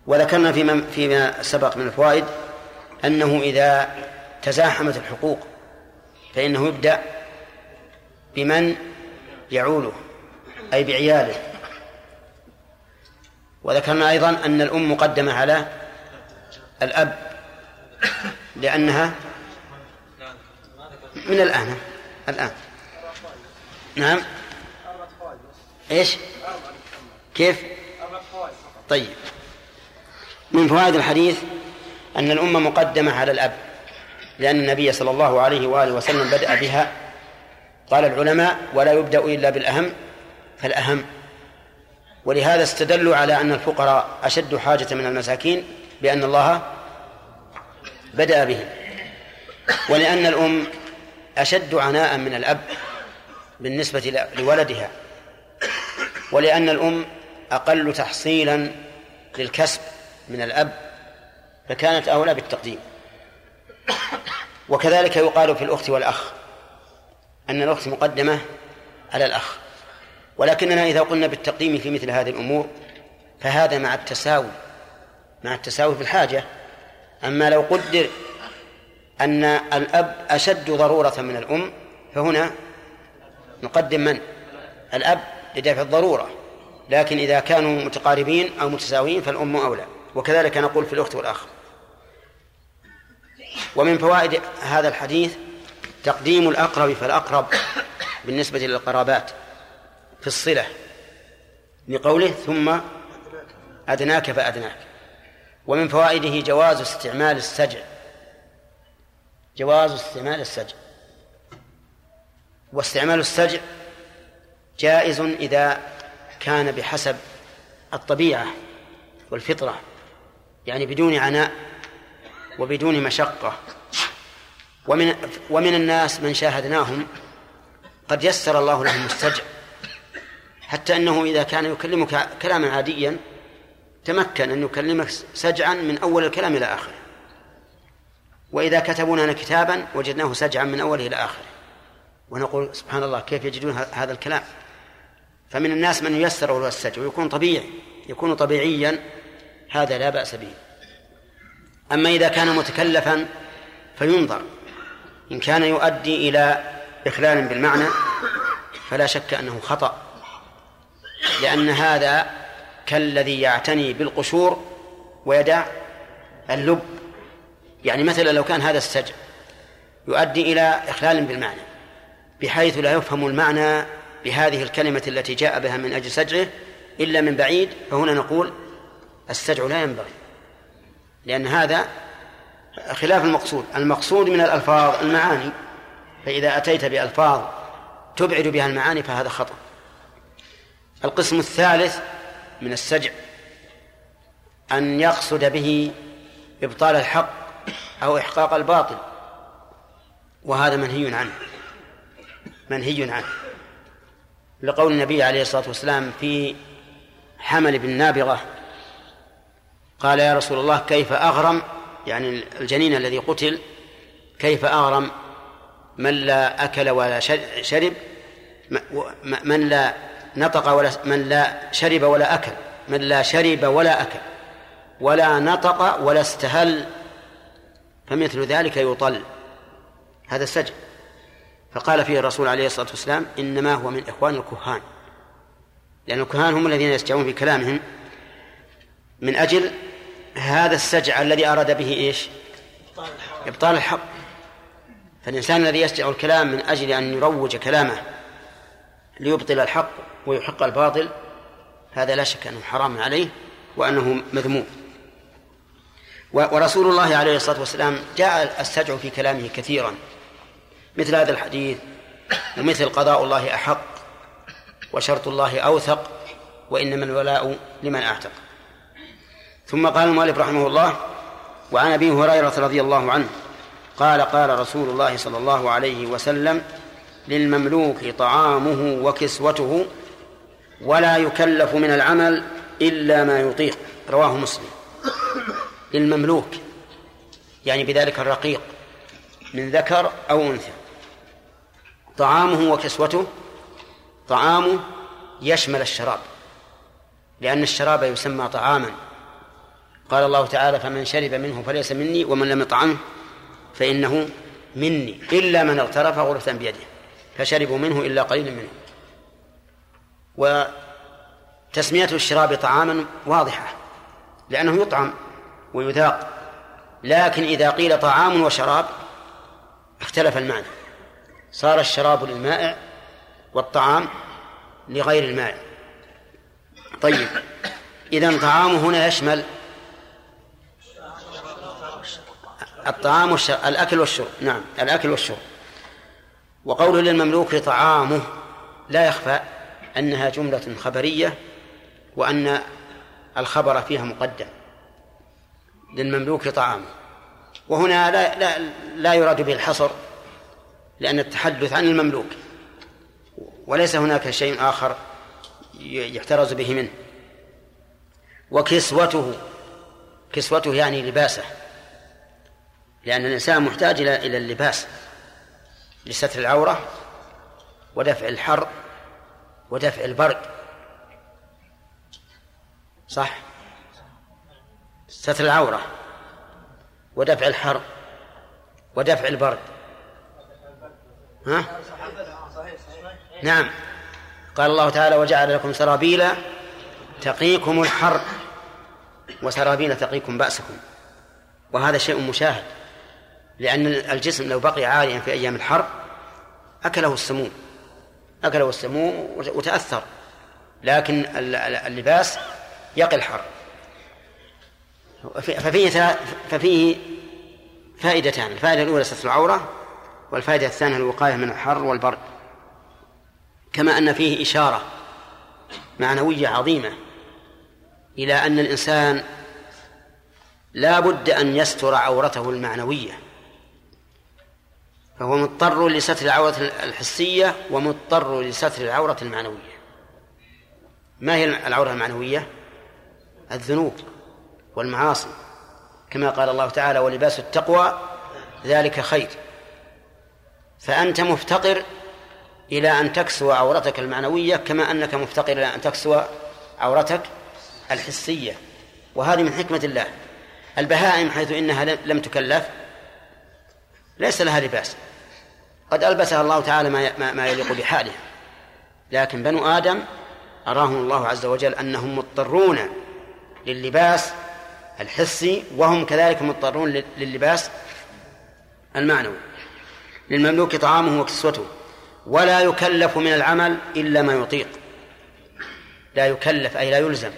وذكرنا فيما فيما سبق من الفوائد أنه إذا تزاحمت الحقوق فإنه يبدأ بمن يعوله أي بعياله. وذكرنا أيضا أن الأم مقدمة على الأب لأنها من الآن الآن. نعم. إيش؟ كيف؟ طيب. من فوائد الحديث أن الأمة مقدمة على الأب لأن النبي صلى الله عليه وآله وسلم بدأ بها. قال العلماء ولا يبدأ إلا بالأهم فالأهم ولهذا استدلوا على أن الفقراء أشد حاجة من المساكين بأن الله بدأ بهم. ولأن الأم أشد عناء من الأب بالنسبة لولدها. ولأن الأم أقل تحصيلا للكسب من الأب فكانت أولى بالتقديم. وكذلك يقال في الأخت والأخ أن الأخت مقدمة على الأخ. ولكننا إذا قلنا بالتقديم في مثل هذه الأمور فهذا مع التساوي مع التساوي في الحاجة. أما لو قدر أن الأب أشد ضرورة من الأم فهنا نقدم من؟ الأب لدفع الضرورة. لكن إذا كانوا متقاربين أو متساويين فالأم أولى. وكذلك نقول في الأخت والأخ. ومن فوائد هذا الحديث تقديم الأقرب فالأقرب بالنسبة للقرابات. في الصلة لقوله ثم أدناك فأدناك. ومن فوائده جواز استعمال السجع. جواز استعمال السجع. واستعمال السجع جائز إذا كان بحسب الطبيعة والفطرة يعني بدون عناء وبدون مشقة. ومن ومن الناس من شاهدناهم قد يسر الله لهم السجع. حتى أنه إذا كان يكلمك كلاما عاديا تمكن أن يكلمك سجعا من أول الكلام إلى آخره. وإذا كتبوا لنا كتابا وجدناه سجعا من أوله إلى آخره. ونقول سبحان الله كيف يجدون هذا الكلام؟ فمن الناس من ييسر له السجع ويكون طبيعي يكون طبيعيا هذا لا بأس به. أما إذا كان متكلفا فينظر. إن كان يؤدي إلى إخلال بالمعنى فلا شك أنه خطأ. لأن هذا كالذي يعتني بالقشور ويدع اللب. يعني مثلا لو كان هذا السجع يؤدي إلى إخلال بالمعنى بحيث لا يفهم المعنى بهذه الكلمة التي جاء بها من أجل سجعه إلا من بعيد فهنا نقول السجع لا ينبغي لأن هذا خلاف المقصود. المقصود من الألفاظ المعاني فإذا أتيت بألفاظ تبعد بها المعاني فهذا خطأ. القسم الثالث من السجع أن يقصد به إبطال الحق أو إحقاق الباطل وهذا منهي عنه منهي عنه لقول النبي عليه الصلاة والسلام في حمل بن نابغة قال يا رسول الله كيف أغرم يعني الجنين الذي قتل كيف أغرم من لا أكل ولا شرب من لا نطق ولا من لا شرب ولا أكل من لا شرب ولا أكل ولا نطق ولا استهل فمثل ذلك يطل. هذا السجن. فقال فيه الرسول عليه الصلاة والسلام إنما هو من إخوان الكهان. لأن الكهان هم الذين يسجعون في كلامهم. من أجل هذا السجع الذي أراد به إيش؟ إبطال الحق. فالإنسان الذي يسجع الكلام من أجل أن يروج كلامه ليبطل الحق. ويحق الباطل هذا لا شك أنه حرام عليه وأنه مذموم. ورسول الله عليه الصلاة والسلام جاء السجع في كلامه كثيرا مثل هذا الحديث ومثل قضاء الله أحق وشرط الله أوثق وإنما الولاء لمن أعتق. ثم قال المؤلف رحمه الله وعن أبي هريرة رضي الله عنه قال قال رسول الله صلى الله عليه وسلم للمملوك طعامه وكسوته ولا يكلف من العمل إلا ما يطيق. رواه مسلم. للمملوك. يعني بذلك الرقيق. من ذكر أو أنثى. طعامه وكسوته. طعامه يشمل الشراب. لأن الشراب يسمى طعاما. قال الله تعالى فمن شرب منه فليس مني ومن لم يطعمه فإنه مني. إلا من اغترف غرفة بيده. فشربوا منه إلا قليل منه وتسمية الشراب طعاما واضحة لأنه يطعم ويذاق لكن إذا قيل طعام وشراب اختلف المعنى. صار الشراب للمائع والطعام لغير المائع. طيب إذا طعام هنا يشمل الطعام والشرب الأكل والشرب. نعم الأكل والشرب. وقوله للمملوك طعامه لا يخفى أنها جملة خبرية وأن الخبر فيها مقدم للمملوك طعامه وهنا لا لا لا يراد به الحصر لأن التحدث عن المملوك وليس هناك شيء آخر يحترز به منه. وكسوته كسوته يعني لباسه لأن الإنسان محتاج إلى إلى اللباس لستر العورة ودفع الحر ودفع البرد. صح؟ ستر العورة. ودفع الحر. ودفع البرد. ها؟ نعم. قال الله تعالى وجعل لكم سرابيل تقيكم الحر. وسرابيل تقيكم بأسكم. وهذا شيء مشاهد. لأن الجسم لو بقي عاريا في أيام الحر أكله السموم. أكله السموم وتأثر لكن اللباس يقي الحر ففيه ففيه فائدتان الفائدة الأولى ستر العورة والفائدة الثانية الوقاية من الحر والبرد كما أن فيه إشارة معنوية عظيمة إلى أن الإنسان لا بد أن يستر عورته المعنوية. فهو مضطر لستر العورة الحسية ومضطر لستر العورة المعنوية. ما هي العورة المعنوية؟ الذنوب والمعاصي. كما قال الله تعالى ولباس التقوى ذلك خير فأنت مفتقر إلى أن تكسو عورتك المعنوية كما أنك مفتقر إلى أن تكسو عورتك الحسية. وهذه من حكمة الله. البهائم حيث إنها لم تكلف ليس لها لباس. قد ألبسها الله تعالى ما ما يليق بحالها لكن بنو آدم أراهم الله عز وجل أنهم مضطرون للباس الحسي وهم كذلك مضطرون للباس المعنوي. للمملوك طعامه وكسوته. ولا يكلف من العمل إلا ما يطيق. لا يكلف أي لا يلزم.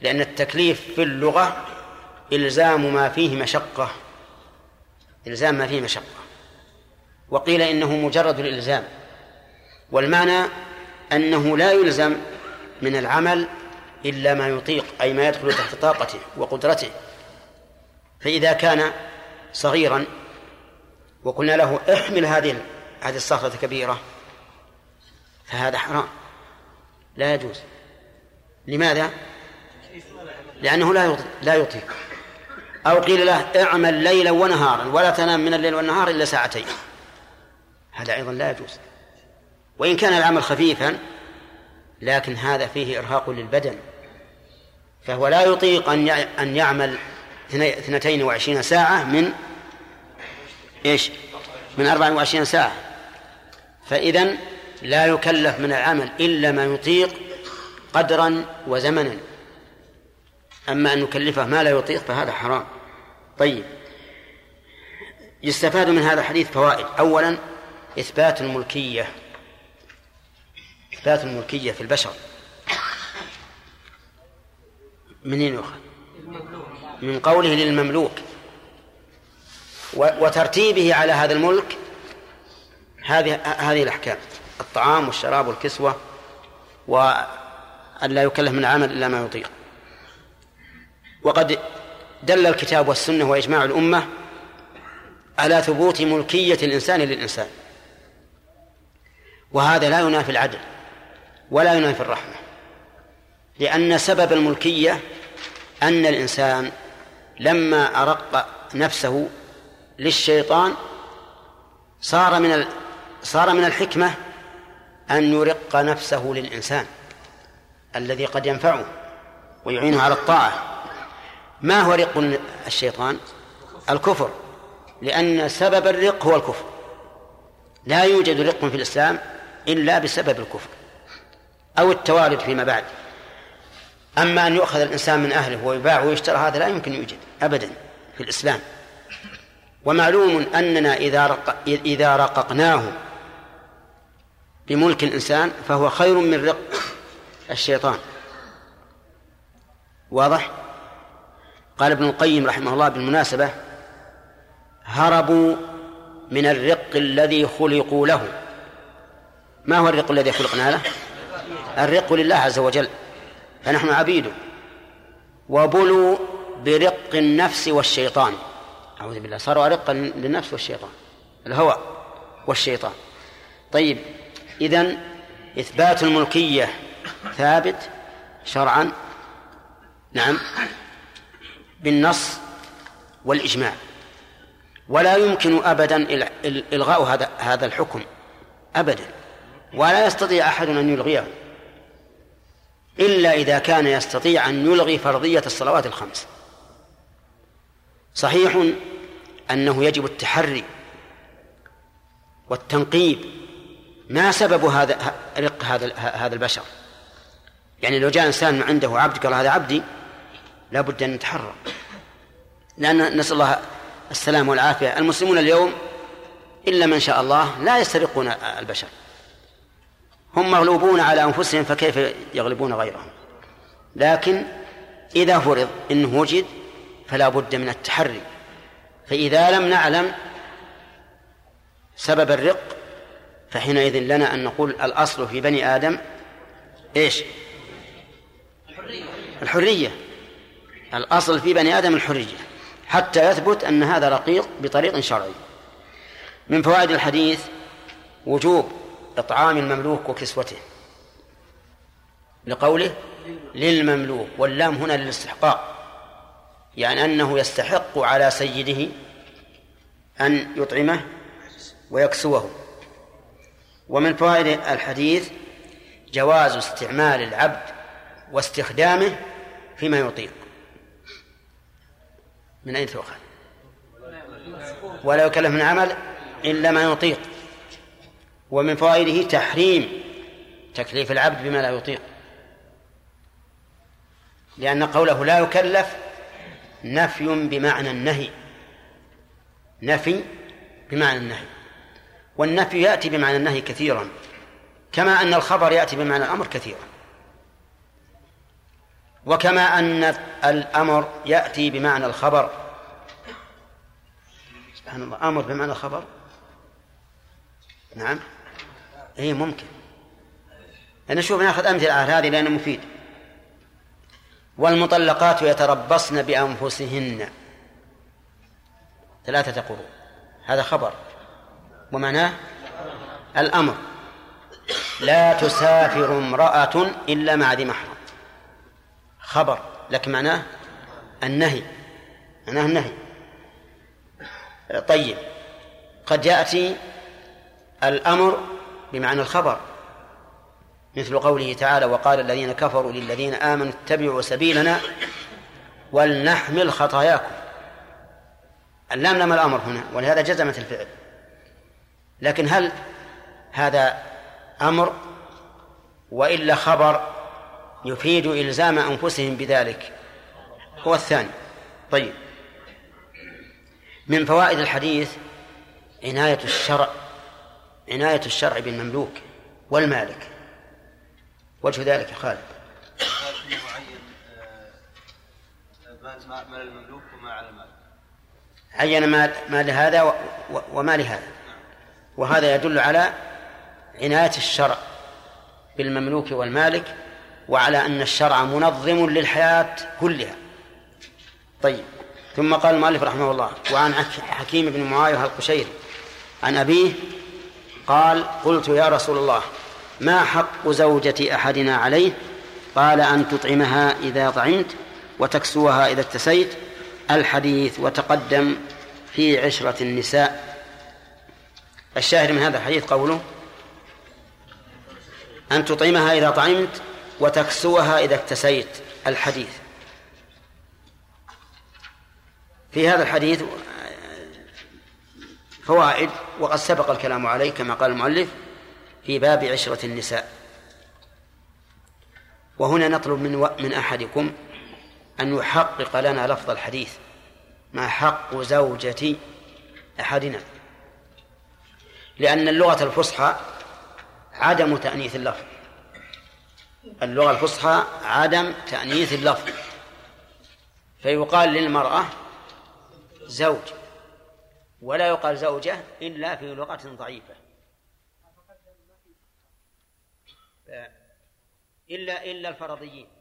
لأن التكليف في اللغة إلزام ما فيه مشقة. إلزام ما فيه مشقة. وقيل إنه مجرد الإلزام والمعنى أنه لا يلزم من العمل إلا ما يطيق أي ما يدخل تحت طاقته وقدرته. فإذا كان صغيرا وقلنا له احمل هذه هذه الصخرة الكبيرة فهذا حرام. لا يجوز. لماذا؟ لأنه لا لا يطيق. أو قيل له اعمل ليلا ونهارا ولا تنام من الليل والنهار إلا ساعتين. هذا أيضا لا يجوز. وإن كان العمل خفيفا لكن هذا فيه إرهاق للبدن. فهو لا يطيق أن أن يعمل اثنتين وعشرين ساعة من إيش؟ من أربع وعشرين ساعة. فإذا لا يكلف من العمل إلا ما يطيق قدرا وزمنا. أما أن نكلفه ما لا يطيق فهذا حرام. طيب. يستفاد من هذا الحديث فوائد. أولا إثبات الملكية إثبات الملكية في البشر. منين يؤخذ؟ من قوله للمملوك. وترتيبه على هذا الملك هذه هذه الأحكام. الطعام والشراب والكسوة وأن لا يكلف من العمل إلا ما يطيق. وقد دل الكتاب والسنة وإجماع الأمة على ثبوت ملكية الإنسان للإنسان. وهذا لا ينافي العدل ولا ينافي الرحمة لأن سبب الملكية أن الإنسان لما أرق نفسه للشيطان صار من صار من الحكمة أن يرق نفسه للإنسان الذي قد ينفعه ويعينه على الطاعة. ما هو رق الشيطان؟ الكفر لأن سبب الرق هو الكفر. لا يوجد رق في الإسلام إلا بسبب الكفر أو التوالد فيما بعد. أما أن يؤخذ الإنسان من أهله ويباع ويشترى هذا لا يمكن يوجد أبدا في الإسلام. ومعلوم أننا إذا رق إذا رققناه بملك الإنسان فهو خير من رق الشيطان. واضح؟ قال ابن القيم رحمه الله بالمناسبة هربوا من الرق الذي خلقوا له. ما هو الرق الذي خلقنا له الرق لله عز وجل فنحن عبيده وبلوا برق النفس والشيطان. أعوذ بالله صاروا أرقا للنفس والشيطان الهوى والشيطان. طيب إذن إثبات الملكية ثابت شرعا نعم بالنص والإجماع. ولا يمكن أبدا إلغاء هذا هذا الحكم أبدا. ولا يستطيع أحد أن يلغيه إلا إذا كان يستطيع أن يلغي فرضية الصلوات الخمس. صحيح أنه يجب التحري والتنقيب ما سبب هذا رق هذا هذا البشر؟ يعني لو جاء إنسان عنده عبد قال هذا عبدي لابد أن نتحرى لأن نسأل الله السلام والعافية. المسلمون اليوم إلا من شاء الله لا يسترقون البشر. هم مغلوبون على أنفسهم فكيف يغلبون غيرهم؟ لكن إذا فرض إنه وجد فلا بد من التحري. فإذا لم نعلم سبب الرق فحينئذ لنا أن نقول الأصل في بني آدم إيش؟ الحرية. الأصل في بني آدم الحرية حتى يثبت أن هذا رقيق بطريق شرعي. من فوائد الحديث وجوب إطعام المملوك وكسوته. لقوله للمملوك واللام هنا للاستحقاق. يعني أنه يستحق على سيده أن يطعمه ويكسوه. ومن فوائد الحديث جواز استعمال العبد واستخدامه فيما يطيق. من أين تؤخذ؟ ولا يكلف من عمل إلا ما يطيق. ومن فوائده تحريم تكليف العبد بما لا يطيق. لأن قوله لا يكلف نفي بمعنى النهي. نفي بمعنى النهي. والنفي يأتي بمعنى النهي كثيرا. كما أن الخبر يأتي بمعنى الأمر كثيرا. وكما أن الأمر يأتي بمعنى الخبر. سبحان الله. أمر بمعنى الخبر. نعم. اي ممكن. أنا شوف ناخذ أمثلة على هذه لأنه مفيد. والمطلقات يتربصن بأنفسهن. ثلاثة قروء هذا خبر. ومعناه الأمر. لا تسافر امرأة إلا مع ذي محرم. خبر. لكن معناه النهي. معناه النهي. طيب. قد يأتي الأمر بمعنى الخبر. مثل قوله تعالى وقال الذين كفروا للذين آمنوا اتبعوا سبيلنا ولنحمل خطاياكم. اللام لام الأمر هنا ولهذا جزمت الفعل. لكن هل هذا أمر وإلا خبر يفيد إلزام أنفسهم بذلك؟ هو الثاني. طيب. من فوائد الحديث عناية الشرع عناية الشرع بالمملوك والمالك. وجه ذلك يا خالد. مال المملوك وما على المال عين ما ما لهذا وما لهذا. وهذا يدل على عناية الشرع بالمملوك والمالك وعلى أن الشرع منظم للحياة كلها. طيب. ثم قال المؤلف رحمه الله وعن حكيم بن معاوية القشيري عن أبيه قال قلت يا رسول الله ما حق زوجة أحدنا عليه؟ قال أن تطعمها إذا طعمت وتكسوها إذا اتسيت الحديث وتقدم في عشرة النساء. الشاهد من هذا الحديث قوله أن تطعمها إذا طعمت وتكسوها إذا اكتسيت. الحديث. في هذا الحديث فوائد وقد سبق الكلام عليه كما قال المؤلف في باب عشرة النساء. وهنا نطلب من من أحدكم أن يحقق لنا لفظ الحديث. ما حق زوجة أحدنا؟ لأن اللغة الفصحى عدم تأنيث اللفظ. اللغة الفصحى عدم تأنيث اللفظ. فيقال للمرأة زوج. ولا يقال زوجة إلا في لغة ضعيفة. إلا إلا الفرضيين.